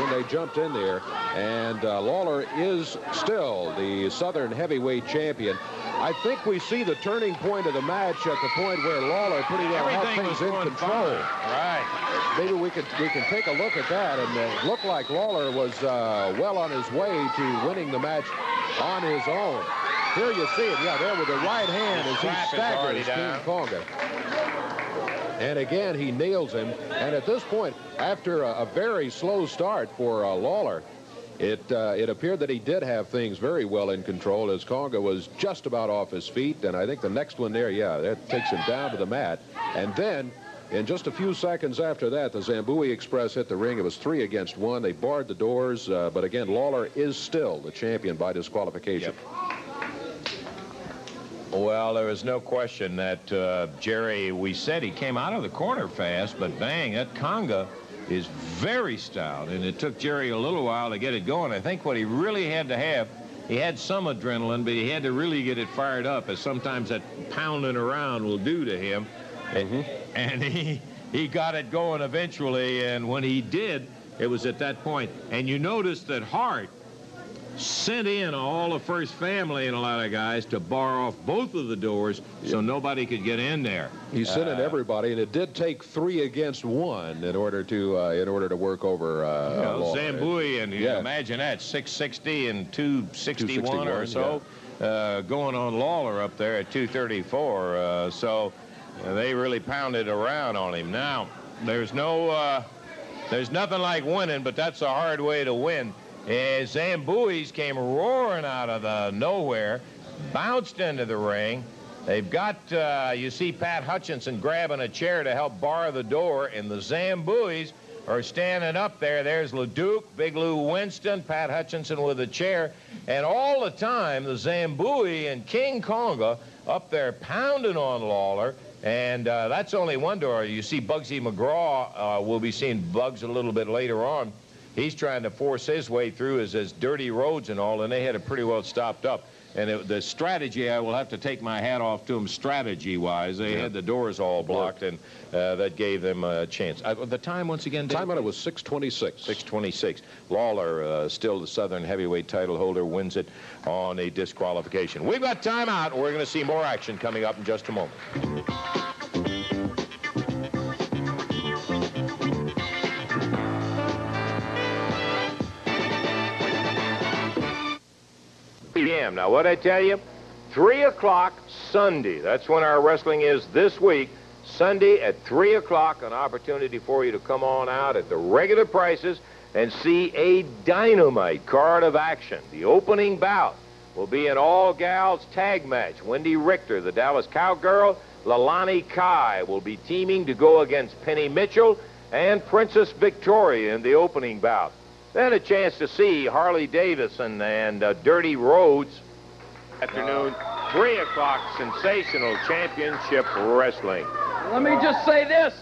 when they jumped in there. And uh, Lawler is still the Southern heavyweight champion. I think we see the turning point of the match at the point where Lawler pretty well had Everything things was in control. Right. Maybe we could we can take a look at that, and it looked like Lawler was uh, well on his way to winning the match on his own. Here you see it, yeah, there with the right hand as he staggers. King Konga. And again, he nails him. And at this point, after a, a very slow start for uh, Lawler, it uh, it appeared that he did have things very well in control as Konga was just about off his feet. And I think the next one there, yeah, that takes him down to the mat. And then, in just a few seconds after that, the Zambui Express hit the ring. It was three against one. They barred the doors. Uh, but again, Lawler is still the champion by disqualification. Well, there is no question that uh, Jerry, we said he came out of the corner fast, but bang, that Konga is very stout, and it took Jerry a little while to get it going. I think what he really had to have, he had some adrenaline, but he had to really get it fired up, as sometimes that pounding around will do to him. And, and he, he got it going eventually, and when he did, it was at that point. And you notice that Hart sent in all the first family and a lot of guys to bar off both of the doors so nobody could get in there. He sent in Uh, everybody, and it did take three against one in order to uh, in order to work over uh, You know, Zambui, and you Yeah. imagine that, 660 and 261 or 261, so, uh, going on Lawler up there at 234. Uh, so uh, they really pounded around on him. Now, there's no, uh, there's nothing like winning, but that's a hard way to win. As Zambuis came roaring out of the nowhere, bounced into the ring. They've got, uh, you see Pat Hutchinson grabbing a chair to help bar the door, and the Zambuis are standing up there. There's LeDuc, Big Lou Winston, Pat Hutchinson with a chair, and all the time the Zambui and King Konga up there pounding on Lawler. And uh, that's only one door. You see Bugsy McGraw. Uh, we'll be seeing Bugs a little bit later on. He's trying to force his way through as, as Dirty Rhodes and all, and they had it pretty well stopped up. And it, the strategy, I will have to take my hat off to them strategy-wise. They had the doors all blocked, and uh, that gave them a chance. Uh, the time, once again? Time on it was 626. 626. Lawler, uh, still the Southern heavyweight title holder, wins it on a disqualification. We've got time out, we're going to see more action coming up in just a moment. Now, what I tell you, 3 o'clock Sunday. That's when our wrestling is this week. Sunday at 3 o'clock, an opportunity for you to come on out at the regular prices and see a dynamite card of action. The opening bout will be an all-gals tag match. Wendy Richter, the Dallas Cowgirl, Leilani Kai will be teaming to go against Penny Mitchell and Princess Victoria in the opening bout. Then a chance to see Harley Davidson and uh, Dirty Rhodes afternoon, 3 o'clock, sensational championship wrestling. Let me just say this.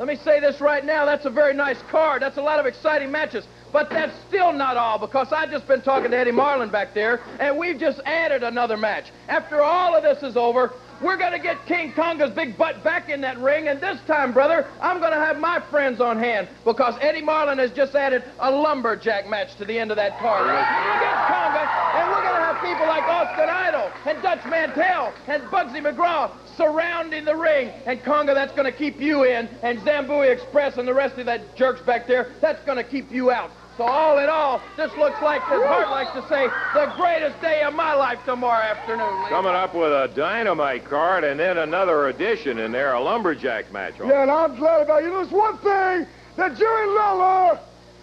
Let me say this right now. That's a very nice card. That's a lot of exciting matches. But that's still not all because I've just been talking to Eddie Marlin back there, and we've just added another match. After all of this is over, we're going to get King Konga's big butt back in that ring, and this time, brother, I'm going to have my friends on hand because Eddie Marlin has just added a lumberjack match to the end of that card. Against Konga, and we're going to have people like Austin Idol and Dutch Mantell and Bugsy McGraw surrounding the ring. And Konga, that's going to keep you in. And Zambui Express and the rest of that jerks back there, that's going to keep you out. So all in all, this looks like, as Hart likes to say, the greatest day of my life tomorrow afternoon. ladies. Coming up with a dynamite card and then another addition in there, a lumberjack match. Yeah, and I'm glad about it. You know, there's one thing that Jerry Lawler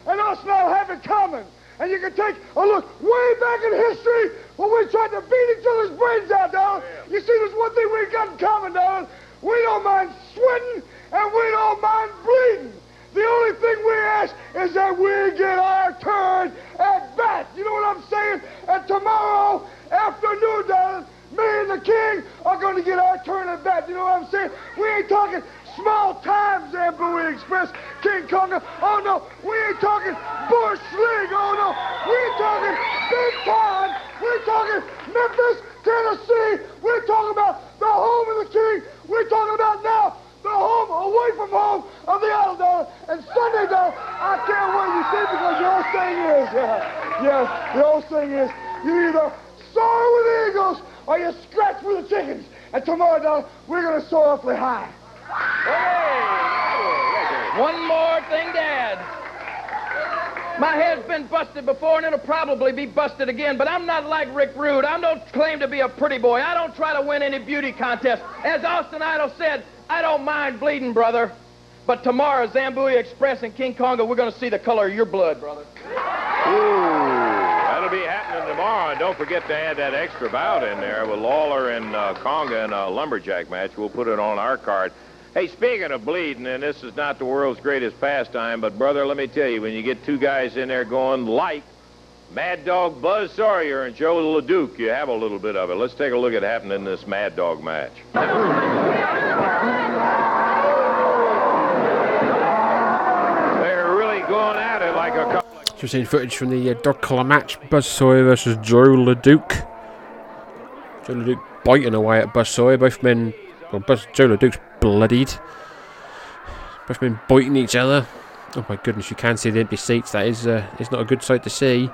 and us now have in common. And you can take a look way back in history when we tried to beat each other's brains out, Don. You see, there's one thing we've got in common, Don. We don't mind sweating and we don't mind bleeding. The only thing we ask is that we get our turn at bat. You know what I'm saying? And tomorrow afternoon, Don, me and the king are going to get our turn at bat. You know what I'm saying? We ain't talking small time Zambui Express, King Konga. Oh, no, we ain't talking Bush League. Oh, no, we ain't talking big time We're talking Memphis, Tennessee. We're talking about the home of the king. We're talking about now the home away from home of the Idol Dollar. And Sunday, though, I can't wait. You see, because the old thing is, yeah, yes, the old thing is, you either soar with the eagles or you scratch with the chickens. And tomorrow, though, we're going to soar awfully high. One more thing Dad. My head's been busted before, and it'll probably be busted again, but I'm not like Rick Rude. I don't claim to be a pretty boy. I don't try to win any beauty contest. As Austin Idol said, I don't mind bleeding, brother. But tomorrow, Zambui Express and King Konga, we're going to see the color of your blood, brother. Ooh. That'll be happening tomorrow. And don't forget to add that extra bout in there with Lawler and uh, Konga in a lumberjack match. We'll put it on our card. Hey, speaking of bleeding, and this is not the world's greatest pastime, but brother, let me tell you, when you get two guys in there going like Mad Dog Buzz Sawyer and Jos LeDuc, you have a little bit of it. Let's take a look at happening in this Mad Dog match. They're really going at it like a couple. So we're seeing footage from the uh, collar match. Buzz Sawyer versus Jos LeDuc. Jos LeDuc biting away at Buzz Sawyer. Both men, well, Buzz, Jos LeDuc's bloodied. Both men biting each other. Oh my goodness, you can see the empty seats. That is, uh, is not a good sight to see.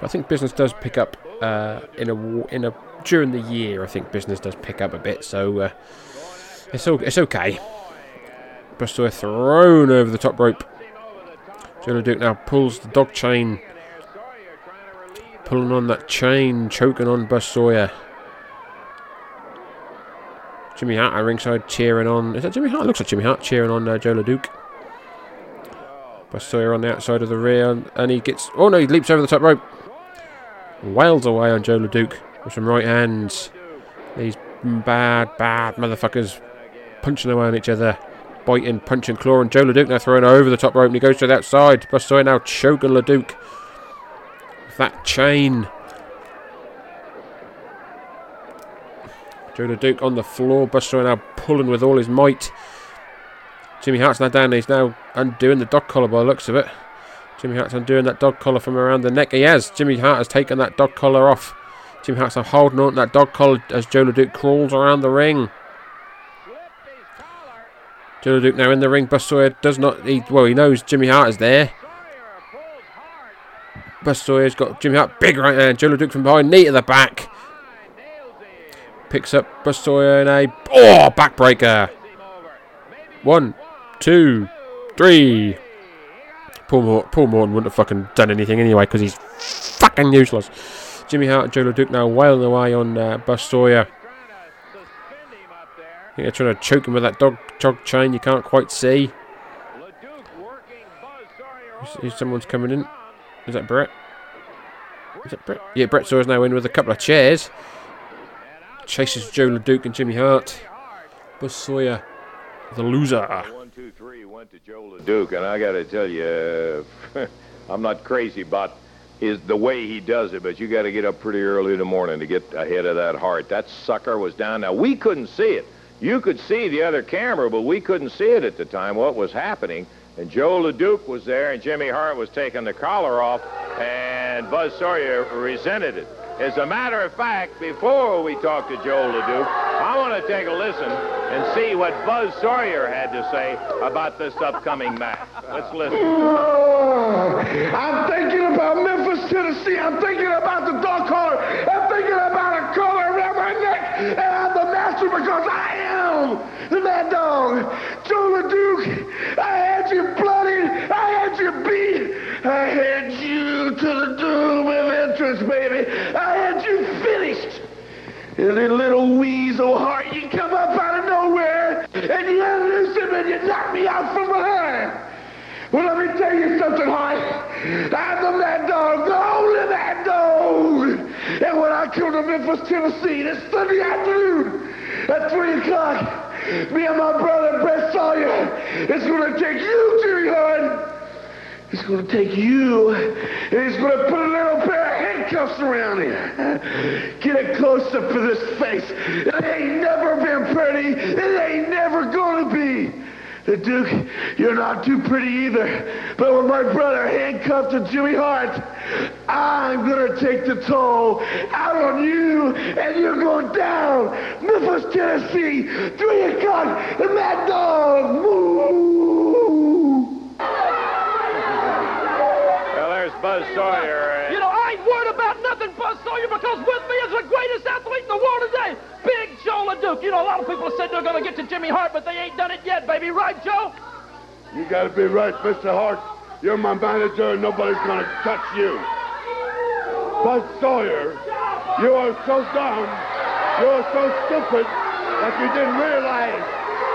But I think business does pick up uh, in a in a during the year. I think business does pick up a bit, so uh, it's o- it's okay. Buzz Sawyer thrown over the top rope. Joe Duke now pulls the dog chain. Pulling on that chain, choking on Buzz Sawyer. Jimmy Hart at ringside cheering on. Is that Jimmy Hart? Looks like Jimmy Hart cheering on uh, Jos LeDuc. Buzz Sawyer on the outside of the rear, and, and he gets. Oh no, he leaps over the top rope. Wails away on Jos LeDuc with some right hands. These bad, bad motherfuckers punching away on each other. Biting, punching, clawing. Jos LeDuc now throwing over the top rope and he goes to the outside. Sawyer now choking LeDuc. With that chain. Jos LeDuc on the floor. Sawyer now pulling with all his might. Jimmy Hart's now down. He's now undoing the dog collar by the looks of it. Jimmy Hart's undoing that dog collar from around the neck. He has. Jimmy Hart has taken that dog collar off. Jimmy Hart's now holding on to that dog collar as Jos LeDuc crawls around the ring. Jos LeDuc now in the ring. Buzz Sawyer does not. He, well, he knows Jimmy Hart is there. Buzz Sawyer's got Jimmy Hart big right hand. LeDuc from behind, knee to the back. Picks up Buzz Sawyer in a oh backbreaker. One, two, three. Paul, Paul Morton wouldn't have fucking done anything anyway because he's fucking useless. Jimmy Hart and Joe now wailing away on uh, Sawyer. I think they're trying to choke him with that dog dog chain. You can't quite see. Is, is someone's coming in? Is that Brett? Is that Brett? Yeah, Brett Sawyer's now in with a couple of chairs. Chases Jos LeDuc and Jimmy Hart. Buzz Sawyer, the loser. One, two, three went to Jos LeDuc, and I got to tell you, uh, I'm not crazy about his the way he does it, but you got to get up pretty early in the morning to get ahead of that Hart. That sucker was down. Now we couldn't see it. You could see the other camera, but we couldn't see it at the time. What was happening? And Jos LeDuc was there, and Jimmy Hart was taking the collar off, and Buzz Sawyer resented it. As a matter of fact, before we talk to Jos LeDuc, I want to take a listen and see what Buzz Sawyer had to say about this upcoming match. Let's listen. Oh, I'm thinking about Memphis, Tennessee. I'm thinking about the dog collar. I'm thinking about a collar around my neck. And I'm because I am the mad dog. Joe Duke, I had you bloodied. I had you beat. I had you to the doom of entrance, baby. I had you finished. And then little weasel Hart, you come up out of nowhere and you unloose him and you knock me out from behind. Well, let me tell you something, Hart. I'm the mad dog, the only mad dog. And when I come to Memphis, Tennessee this Sunday afternoon at 3 o'clock, me and my brother Brett Sawyer is going to take you, Jimmy Hart. He's going to take you and he's going to put a little pair of handcuffs around you. Get a close up for this face. It ain't never been pretty. It ain't never going to be. Duke, you're not too pretty either. But with my brother handcuffed to Jimmy Hart, I'm gonna take the toll out on you, and you're going down. Memphis, Tennessee, three o'clock, the Mad Dog. Moo! Well, there's Buzz Sawyer. You know, I ain't worried about nothing, Buzz Sawyer, because with me is the greatest athlete in the world today, Big Jos LeDuc. You know, a lot of people said they're going to get to Jimmy Hart, but they ain't done it yet, baby. Right, Joe? You gotta be right, Mr. Hart. You're my manager and nobody's gonna touch you. Buzz Sawyer, you are so dumb, you're so stupid that you didn't realize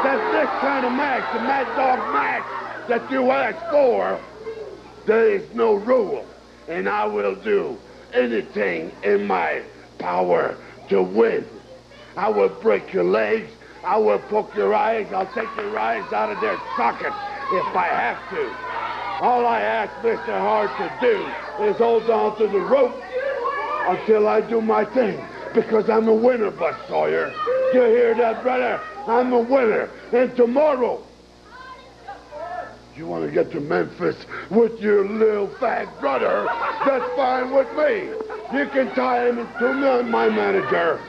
that this kind of match, the Mad Dog match that you asked for, there is no rule. And I will do anything in my power to win. I will break your legs. I will poke your eyes. I'll take your eyes out of their sockets if I have to. All I ask Mr. Hart to do is hold on to the rope until I do my thing. Because I'm a winner, Buzz Sawyer. You hear that, brother? I'm a winner. And tomorrow, you want to get to Memphis with your little fat brother, that's fine with me. You can tie him to my manager.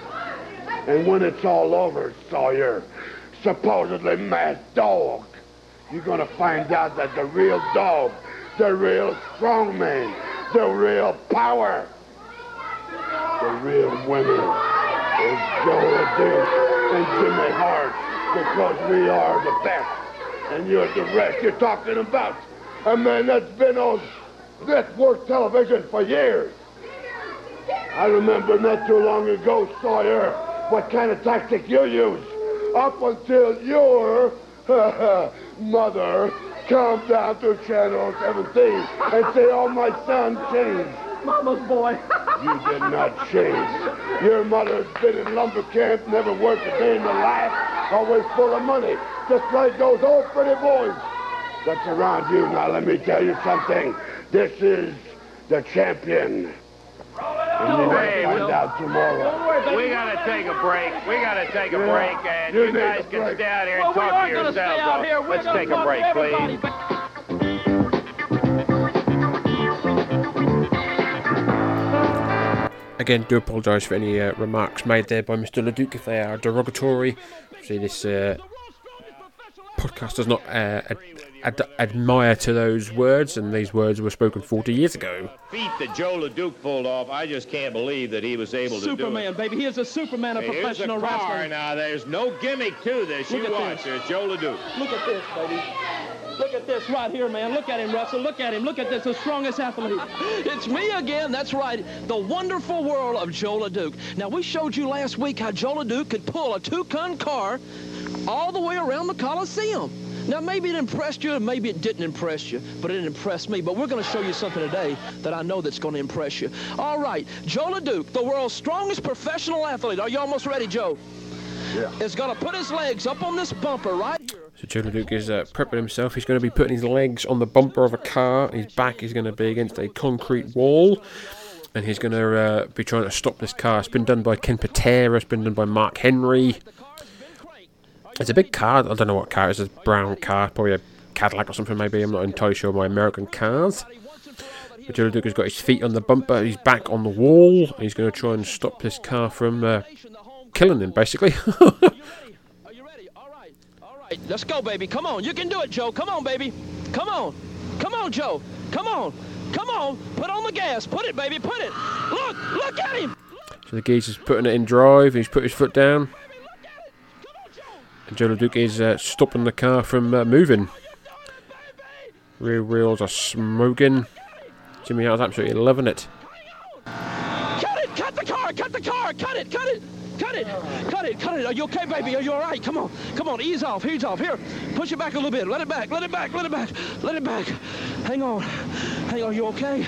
And when it's all over, Sawyer, supposedly mad dog, you're gonna find out that the real dog, the real strong man, the real power, the real winner is Jos LeDuc and Jimmy Hart because we are the best. And you're the rest you're talking about. A man that's been on network television for years. I remember not too long ago, Sawyer, what kind of tactic you used. Up until your mother come down to Channel 17 and say, oh, my son changed. Mama's boy. You did not change. Your mother's been in lumber camp, never worked a day in her life, always full of money, just like those old pretty boys that's around you. Now, let me tell you something. This is the champion. And you're Hey, gonna find Will. out tomorrow. We gotta take a break. We gotta take a Yeah, break, and you you guys can break. stay out here and we talk to going stay yourselves. out here. We're Let's gonna take a break, please. but- Again, do apologise for any uh, remarks made there by Mr. Leduc if they are derogatory. See, this uh, podcast does not uh, ad- ad- admire to those words, and these words were spoken 40 years ago. Feat that Jos LeDuc pulled off, I just can't believe that he was able to do Superman, it. baby. He is a Superman of Hey, here's a professional car wrestling. now. There's no gimmick to this. Look you at watch. this. There's Jos LeDuc. Look at this, baby. Look at this right here, man. Look at him, Russell. Look at him. Look at this, the strongest athlete. It's me again. That's right. The wonderful world of Jos LeDuc. Now, we showed you last week how Jos LeDuc could pull a two-ton car all the way around the Coliseum. Now, maybe it impressed you, and maybe it didn't impress you, but it impressed me. But we're going to show you something today that I know that's going to impress you. All right, Jos LeDuc, the world's strongest professional athlete. Are you almost ready, Joe? Yeah. Is going to put his legs up on this bumper right here. So Joe Leduc is uh, prepping himself. He's going to be putting his legs on the bumper of a car. His back is going to be against a concrete wall. And he's going to uh, be trying to stop this car. It's been done by Ken Patera. It's been done by Mark Henry. It's a big car. I don't know what car it is. It's a brown car. Probably a Cadillac or something maybe. I'm not entirely sure my American cars. But has got his feet on the bumper. He's back on the wall. He's going to try and stop this car from uh, killing him, basically. Are you ready? All right. All right. Let's go, baby. Come on. You can do it, Joe. Come on, baby. Come on. Come on, Joe. Come on. Come on. Put on the gas. Put it, baby. Put it. Look. Look at him. So the geezer's putting it in drive. He's put his foot down. And Jos LeDuc is uh, stopping the car from uh, moving. Rear wheels are smoking. Jimmy Hart's absolutely loving it. Cut it. Cut the car. Cut the car. Cut it. Cut it. Cut it. Cut it. Cut it. Are you okay, baby? Are you all right? Come on. Come on. Ease off. Ease off. Here. Push it back a little bit. Let it back. Let it back. Let it back. Let it back. Hang on. Hang on. You okay?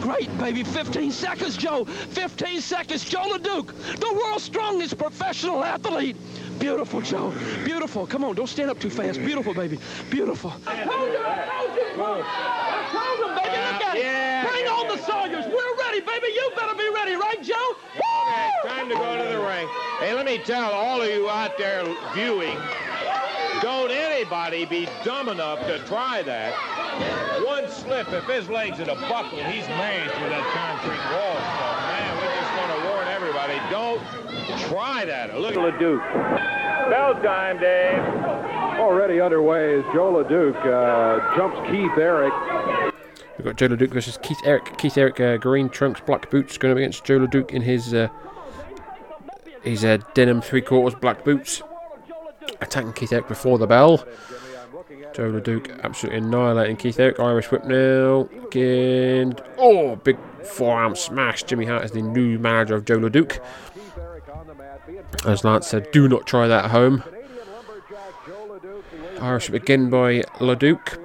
Great, baby. 15 seconds, Joe. 15 seconds. Jos LeDuc, the world's strongest professional athlete. Beautiful, Joe. Beautiful. Come on. Don't stand up too fast. Beautiful, baby. Beautiful. I told you. I told you. I told him, baby. Look at Yeah, it. Bring yeah, on the Sawyers. We're ready, baby. You better be ready, right, Joe? Woo! Time to go to the ring. Hey, let me tell all of you out there viewing, Don't anybody be dumb enough to try that. One slip, if his legs are to buckle, he's mazed with that concrete wall stuff. Man, we just want to warn everybody, don't try that. Look at Duke. Bell time, Dave. Already underway is Jos LeDuc uh, jumps Keith Eric. We've got Jos LeDuc versus Keith Eric. Keith Eric, uh, green trunks, black boots, going up against Jos LeDuc in his uh, his uh, denim three quarters black boots. Attacking Keith Eric before the bell. Jos LeDuc absolutely annihilating Keith Eric. Irish whip now. Again. Oh, big forearm smash. Jimmy Hart is the new manager of Jos LeDuc. As Lance said, do not try that at home. Irish again by LeDuc.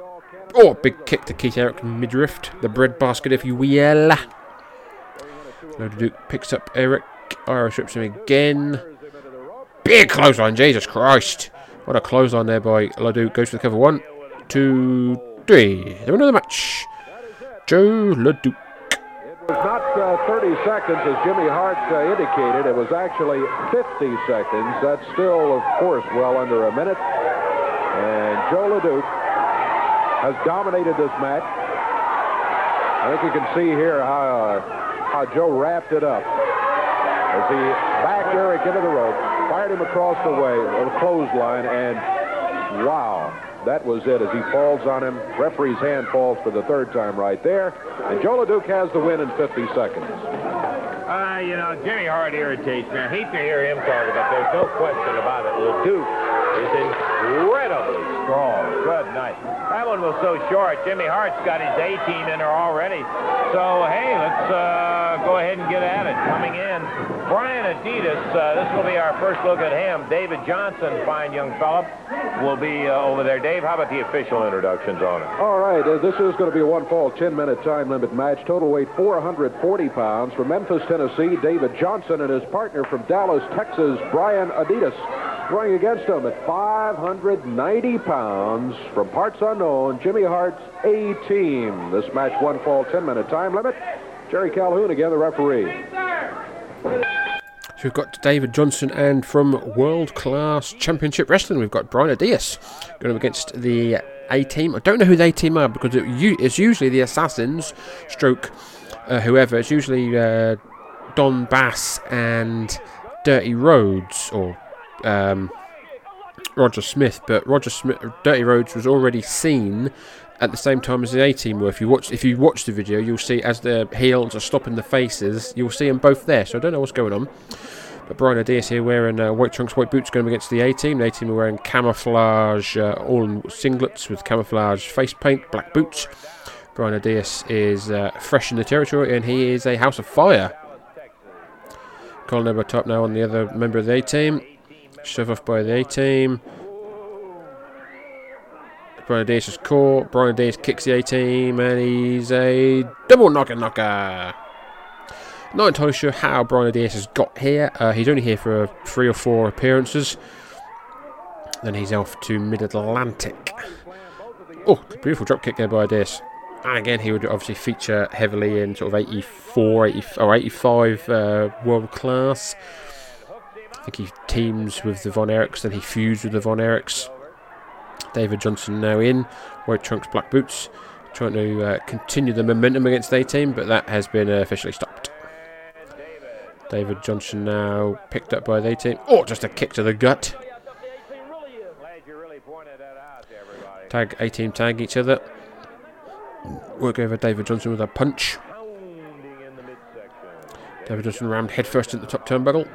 Oh, big kick to Keith Eric midriff. The breadbasket, if you will. LeDuc picks up Eric. Irish whips him again. Big clothesline, Jesus Christ. What a clothesline there by LeDuc. Goes for the cover. One, two, three. They're another match. Jos LeDuc. Was not uh, 30 seconds as Jimmy Hart uh, indicated. It was actually 50 seconds. That's still, of course, well under a minute. And Jos LeDuc has dominated this match. I think you can see here how, uh, how Jos wrapped it up. As he backed Eric into the rope, fired him across the way, a clothesline, and wow, that was it. As he falls on him, referee's hand falls for the third time right there, and Jos LeDuc has the win in 50 seconds. Uh, you know, Jimmy Hart irritates me. I hate to hear him talk about. There's no question about it. LeDuc is incredibly Good night. That one was so short. Jimmy Hart's got his A-team in there already. So, hey, let's uh, go ahead and get at it. Coming in, Brian Adias. Uh, this will be our first look at him. David Johnson, fine young fellow, will be uh, over there. Dave, how about the official introductions on it? All right, uh, this is going to be a one-fall, 10-minute time limit match. Total weight 440 pounds. From Memphis, Tennessee, David Johnson and his partner from Dallas, Texas, Brian Adias. Going against him at 590 pounds from parts unknown, Jimmy Hart's A-Team. This match one fall, 10-minute time limit. Jerry Calhoun again, the referee. So we've got David Johnson, and from World Class Championship Wrestling, we've got Brian Adias going up against the A Team. I don't know who the A Team are because it, it's usually the Assassins, stroke uh, whoever. It's usually uh, Don Bass and Dirty Rhodes or um, Roger Smith. But Roger Smith, Dirty Rhodes was already seen at the same time as the A Team were. If you watch, if you watch the video, you'll see as the heels are stopping the faces, you'll see them both there. So I don't know what's going on. But Brian Adias here wearing uh, white trunks, white boots, going against the A Team. The A Team are wearing camouflage, uh, all in singlets with camouflage face paint, black boots. Brian Adias is uh, fresh in the territory, and he is a House of Fire. Colin over top now on the other member of the A Team. Shove off by the A Team. Brian Adias is caught. Brian Adias kicks the A Team, and he's a double knocker knocker. Not entirely sure how Brian Adias has got here. Uh, he's only here for three or four appearances. Then he's off to Mid Atlantic. Oh, beautiful drop kick there by Adias. And again, he would obviously feature heavily in sort of 84, 80, or 85 uh, world class. I think he teams with the Von Erichs, then he feuds with the Von Erichs. David Johnson now in, white trunks, black boots, trying to uh, continue the momentum against the team, but that has been uh, officially stopped. David Johnson now picked up by the team. Oh, just a kick to the gut. Tag A team tag each other. Work over David Johnson with a punch. David Johnson rammed headfirst into the top turnbuckle.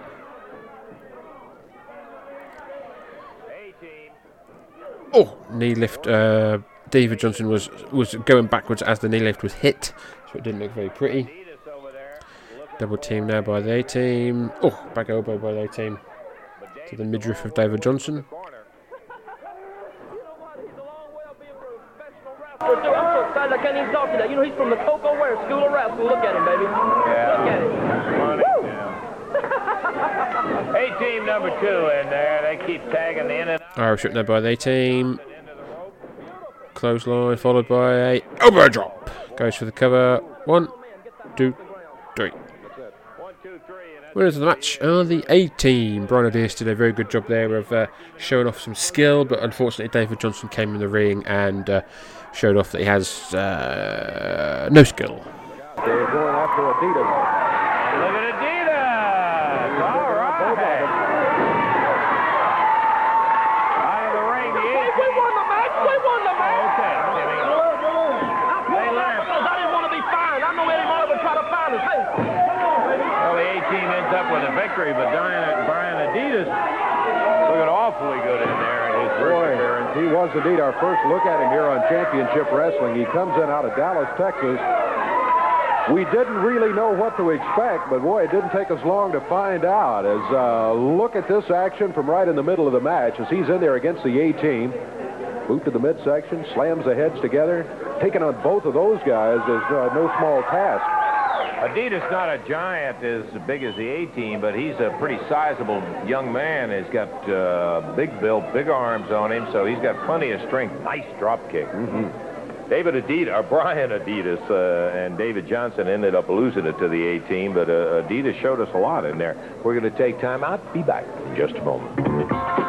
Oh, knee lift. Uh, David Johnson was was going backwards as the knee lift was hit, so it didn't look very pretty. Double team now by the A team. Oh, back elbow by the A team to the midriff of David Johnson. I'm so excited I can't even talk to that. You know, he's from the Koko Ware School of Wrestling. Look at him, baby. Look at him. Hey, team number two in there. They keep tagging the in and Irish whip now by the A team. Clothesline followed by a elbow drop. Goes for the cover. One, two, three. Winners of the match are the A team. Brian Adias did a very good job there of uh, showing off some skill, but unfortunately, David Johnson came in the ring and uh, showed off that he has uh, no skill. They're going after Adias. Look at Adias! All right. Out of the ring, the Hey, we won the match. We won the match. Okay, Jimmy. I pulled that because I didn't want to be fined. I know Eddie Marlin would try to fine us. Hey, Well, the A team ends up with a victory, but Brian, Brian Adias looking awfully good in there in his first Boy, appearance. he was indeed our first look at him here on Championship Wrestling. He comes in out of Dallas, Texas. We didn't really know what to expect, but boy, it didn't take us long to find out. As uh, look at this action from right in the middle of the match as he's in there against the A team. Boot to the midsection, slams the heads together. Taking on both of those guys is uh, no small task. Adias not a giant as big as the A team, but he's a pretty sizable young man. He's got uh, big build, big arms on him, so he's got plenty of strength. Nice drop kick. David Adias, or Brian Adias, uh, and David Johnson ended up losing it to the A team, but uh, Adias showed us a lot in there. We're going to take time out. Be back in just a moment.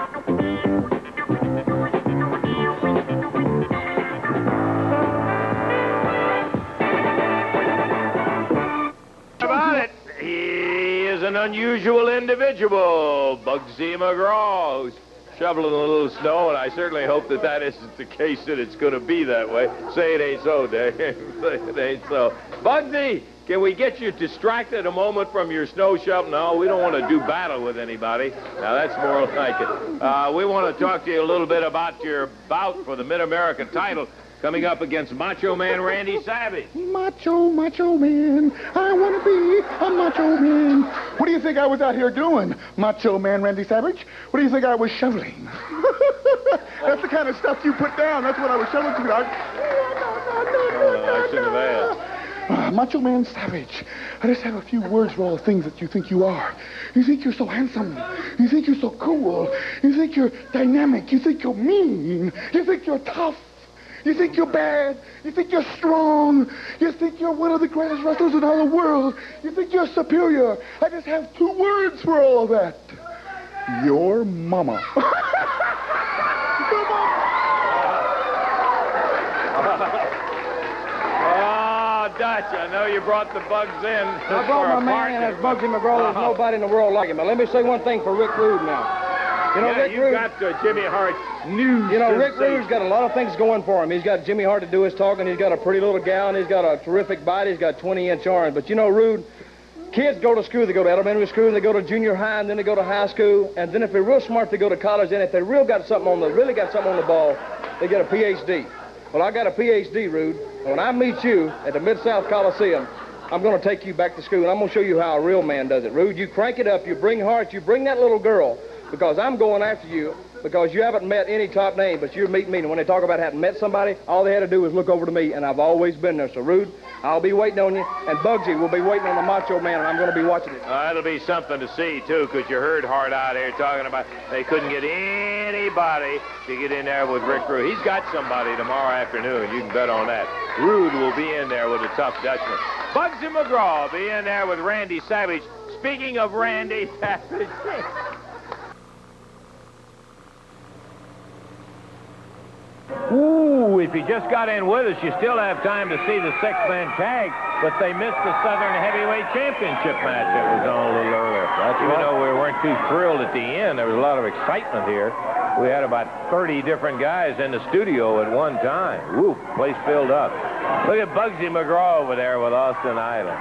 Unusual individual, Bugsy McGraw, who's shoveling a little snow, and I certainly hope that that isn't the case, that it's going to be that way. Say it ain't so, Dave. Say it ain't so. Bugsy, can we get you distracted a moment from your snow shovel? No, we don't want to do battle with anybody. Now, that's more like it. Uh, we want to talk to you a little bit about your bout for the Mid-America title coming up against Macho Man Randy Savage. Macho, macho man. I want to be a macho man. What do you think I was out here doing, macho man Randy Savage? What do you think I was shoveling? That's the kind of stuff you put down. That's what I was shoveling to. I, I shouldn't have asked. Ah, Macho Man Savage. I just have a few words for all the things that you think you are. You think you're so handsome. You think you're so cool. You think you're dynamic. You think you're mean. You think you're tough. You think you're bad. You think you're strong. You think you're one of the greatest wrestlers in all the world. You think you're superior. I just have two words for all of that. Your mama. Ah, oh, Dutch, I know you brought the bugs in. I brought my man, and that's Bugsy McGraw. There's nobody in the world like him. But let me say one thing for Rick Rude now. You know, yeah, Rick you Rude. got uh, Jimmy Hart's new You know, Rick. Rude's got a lot of things going for him. He's got Jimmy Hart to do his talking. He's got a pretty little gal, and he's got a terrific body. He's got 20-inch arms. But you know, Rude, kids go to school. They go to elementary school, and they go to junior high, and then they go to high school. And then if they're real smart, they go to college. And if they real got something on the really got something on the ball, they get a PhD. Well, I got a PhD, Rude. When I meet you at the Mid-South Coliseum, I'm going to take you back to school, and I'm going to show you how a real man does it. Rude, you crank it up, you bring Hart, you bring that little girl, because I'm going after you, because you haven't met any top name, but you're meeting me. And when they talk about having met somebody, all they had to do was look over to me, and I've always been there. So, Rude, I'll be waiting on you, and Bugsy will be waiting on the Macho Man, and I'm going to be watching it. Uh, that'll be something to see, too, because you heard Hart out here talking about they couldn't get anybody to get in there with Rick Rude. He's got somebody tomorrow afternoon. You can bet on that. Rude will be in there with a tough Dutchman. Bugsy McGraw will be in there with Randy Savage. Speaking of Randy Savage, Ooh, if you just got in with us, you still have time to see the six-man tag, but they missed the Southern Heavyweight Championship match that was on a little earlier. That's Even though we weren't too thrilled at the end, there was a lot of excitement here. We had about 30 different guys in the studio at one time. Woo, place filled up. Look at Bugsy McGraw over there with Austin Idol.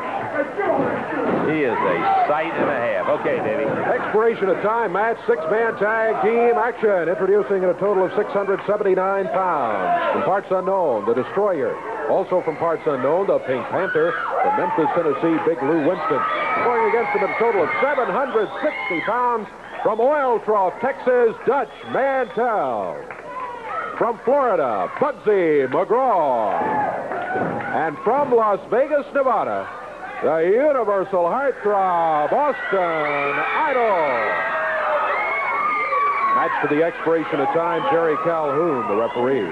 He is a sight and a half. Okay, Davey. Expiration of time match, six-man tag team action. Introducing at a total of 679 pounds. From parts unknown, the Destroyer. Also from parts unknown, the Pink Panther. From Memphis, Tennessee, Big Lou Winston. Going against him in a total of 760 pounds. From Oil Trough, Texas, Dutch Mantell. From Florida, Bugsy McGraw. And from Las Vegas, Nevada, the Universal Heartthrob, Austin Idol. Match to the expiration of time, Jerry Calhoun, the referee.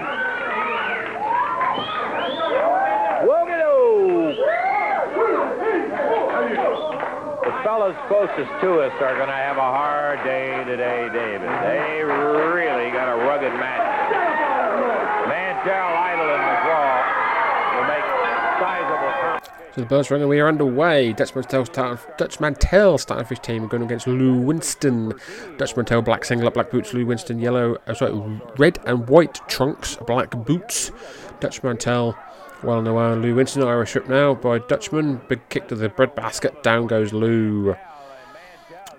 Whoa-get-oh! fellas closest to us are going to have a hard day today, David. They really got a rugged match. Mantell, Idol, and McGraw will make sizable competition. So the Buzz Ringer, we are underway. Dutch Mantell starting, Dutch Mantell starting for his team, going against Lou Winston. Dutch Mantell, black singlet, black boots. Lou Winston, yellow, uh, sorry, red and white trunks, black boots. Dutch Mantell, well known. Lou Winston, Irish whip now by Dutchman. Big kick to the bread basket. Down goes Lou.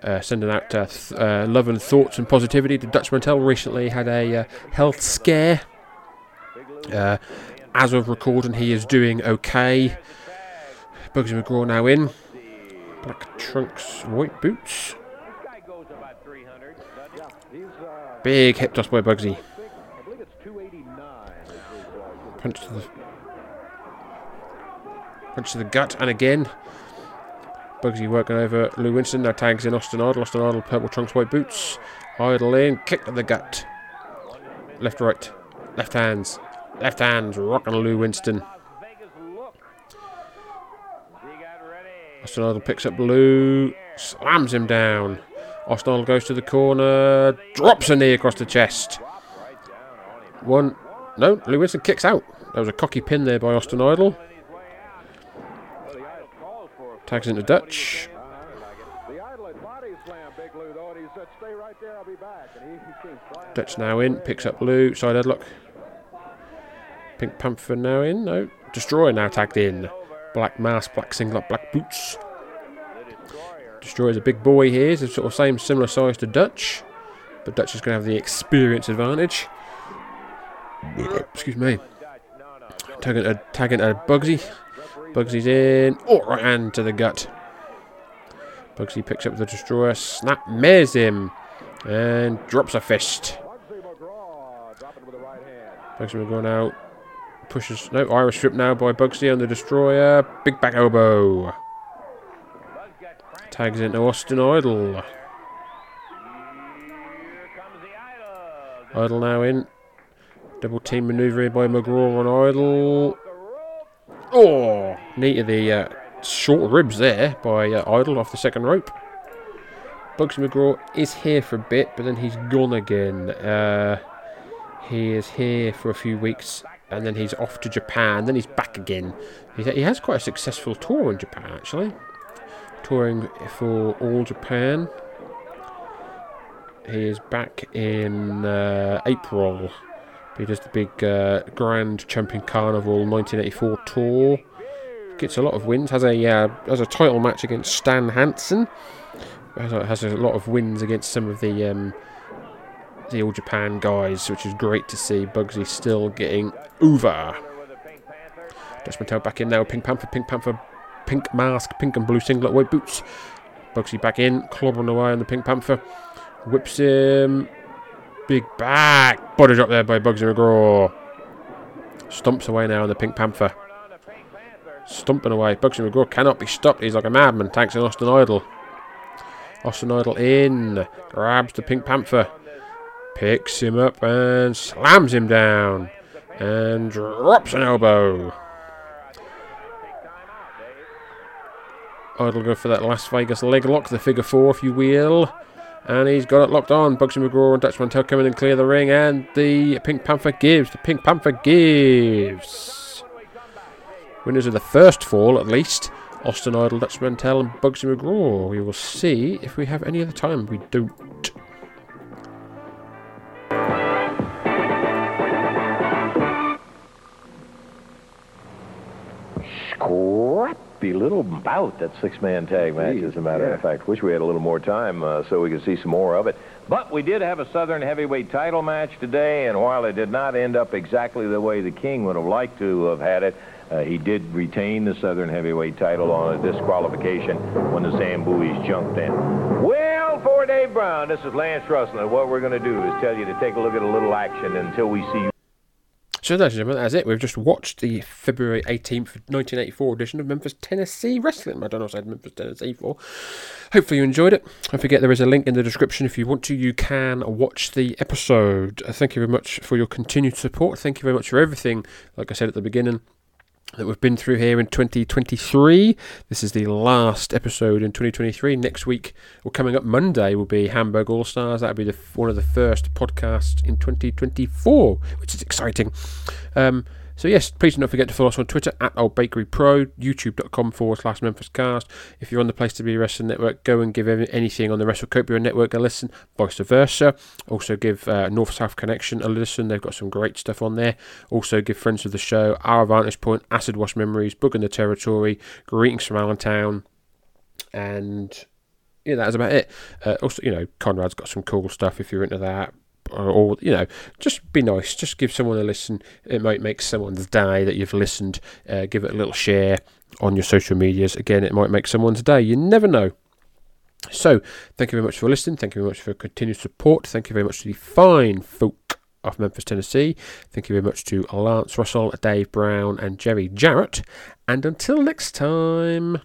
Uh, sending out uh, th- uh, love and thoughts and positivity to Dutch Mantell. Recently had a uh, health scare. Uh, as of recording, he is doing okay. Bugsy McGraw now in. Black trunks, white boots. Big hip toss by Bugsy. Punch to the punch to the gut, and again. Bugsy working over Lou Winston. Now tags in Austin Idol. Austin Idol, purple trunks, white boots. Idol in, kick to the gut. Left, right, left hands, left hands, rocking Lou Winston. Idol picks up Lou, slams him down. Idol goes to the corner, drops a knee across the chest. One, no, Lou Winston kicks out. There was a cocky pin there by Austin Idol. Tags into Dutch. Dutch now in, picks up Lou, side headlock. Pink Panther now in, no. Destroyer now tagged in. Black mask, black singlet, black boots. Destroyer's a big boy here, he's sort of same similar size to Dutch. But Dutch is going to have the experience advantage. Excuse me. Tagging a tagging a Bugsy. Bugsy's in. Oh, right hand to the gut. Bugsy picks up the destroyer, snap mares him, and drops a fist. Bugsy McGraw now pushes. No, Irish strip now by Bugsy on the destroyer. Big back elbow. Tags into Austin Idol. Idol now in. Double team maneuver by McGraw on Idol. Oh, knee to the uh, short ribs there by uh, Idol off the second rope. Bugsy McGraw is here for a bit, but then he's gone again. Uh, he is here for a few weeks, and then he's off to Japan. Then he's back again. He has quite a successful tour in Japan, actually. Touring for All Japan. He is back in uh, April. He does the big uh, Grand Champion Carnival 1984 tour. Gets a lot of wins. Has a uh, has a title match against Stan Hansen. Has a, has a lot of wins against some of the um, the All Japan guys, which is great to see. Bugsy still getting over. Dutch Mantell back in now. Pink Panther, Pink Panther, pink mask, pink and blue singlet, white boots. Bugsy back in, clobbering away on the Pink Panther. Whips him. Big back. Body drop there by Bugsy McGraw. Stumps away now on the Pink Panther. Stumping away. Bugsy McGraw cannot be stopped. He's like a madman. Tanks in Austin Idol. Austin Idol in. Grabs the Pink Panther. Picks him up and slams him down. And drops an elbow. Idol go for that Las Vegas leg lock, the figure four, if you will. And he's got it locked on. Bugsy McGraw and Dutch Mantell come in and clear the ring. And the Pink Panther gives. The Pink Panther gives. Winners of the first fall, at least. Austin Idol, Dutch Mantell, and Bugsy McGraw. We will see if we have any other time. We don't. Scrappy little bout, that six-man tag match, as a matter of fact. Wish we had a little more time uh, so we could see some more of it. But we did have a Southern heavyweight title match today, and while it did not end up exactly the way the King would have liked to have had it, uh, he did retain the Southern heavyweight title on a disqualification when the Zambuis jumped in. Well, for Dave Brown, this is Lance Russell, and what we're going to do is tell you to take a look at a little action until we see So, ladies and gentlemen, that's it. We've just watched the February 18th, 1984 edition of Memphis, Tennessee Wrestling. I don't know what I said Memphis, Tennessee for. Hopefully, you enjoyed it. Don't forget, there is a link in the description. If you want to, you can watch the episode. Thank you very much for your continued support. Thank you very much for everything. Like I said at the beginning, that we've been through here in 2023. This is the last episode in 2023. Next week, or coming up Monday, will be Hamburg All Stars. That'll be the, one of the first podcasts in 2024, which is exciting. Um, so yes, please do not forget to follow us on Twitter at Old Bakery Pro, YouTube.com forward slash Memphis Cast. If you're on the Place to Be Wrestling Network, go and give anything on the WrestleCopia Network a listen, vice versa. Also give uh, North South Connection a listen. They've got some great stuff on there. Also give friends of the show Our Vantage Point, Acid Wash Memories, Booking The Territory, Greetings from Allentown, and yeah, that's about it. Uh, also, you know, Conrad's got some cool stuff if you're into that or, you know, just be nice. Just give someone a listen. It might make someone's day that you've listened. Uh, give it a little share on your social medias. Again, it might make someone's day. You never know. So, thank you very much for listening. Thank you very much for continued support. Thank you very much to the fine folk of Memphis, Tennessee. Thank you very much to Lance Russell, Dave Brown, and Jerry Jarrett. And until next time.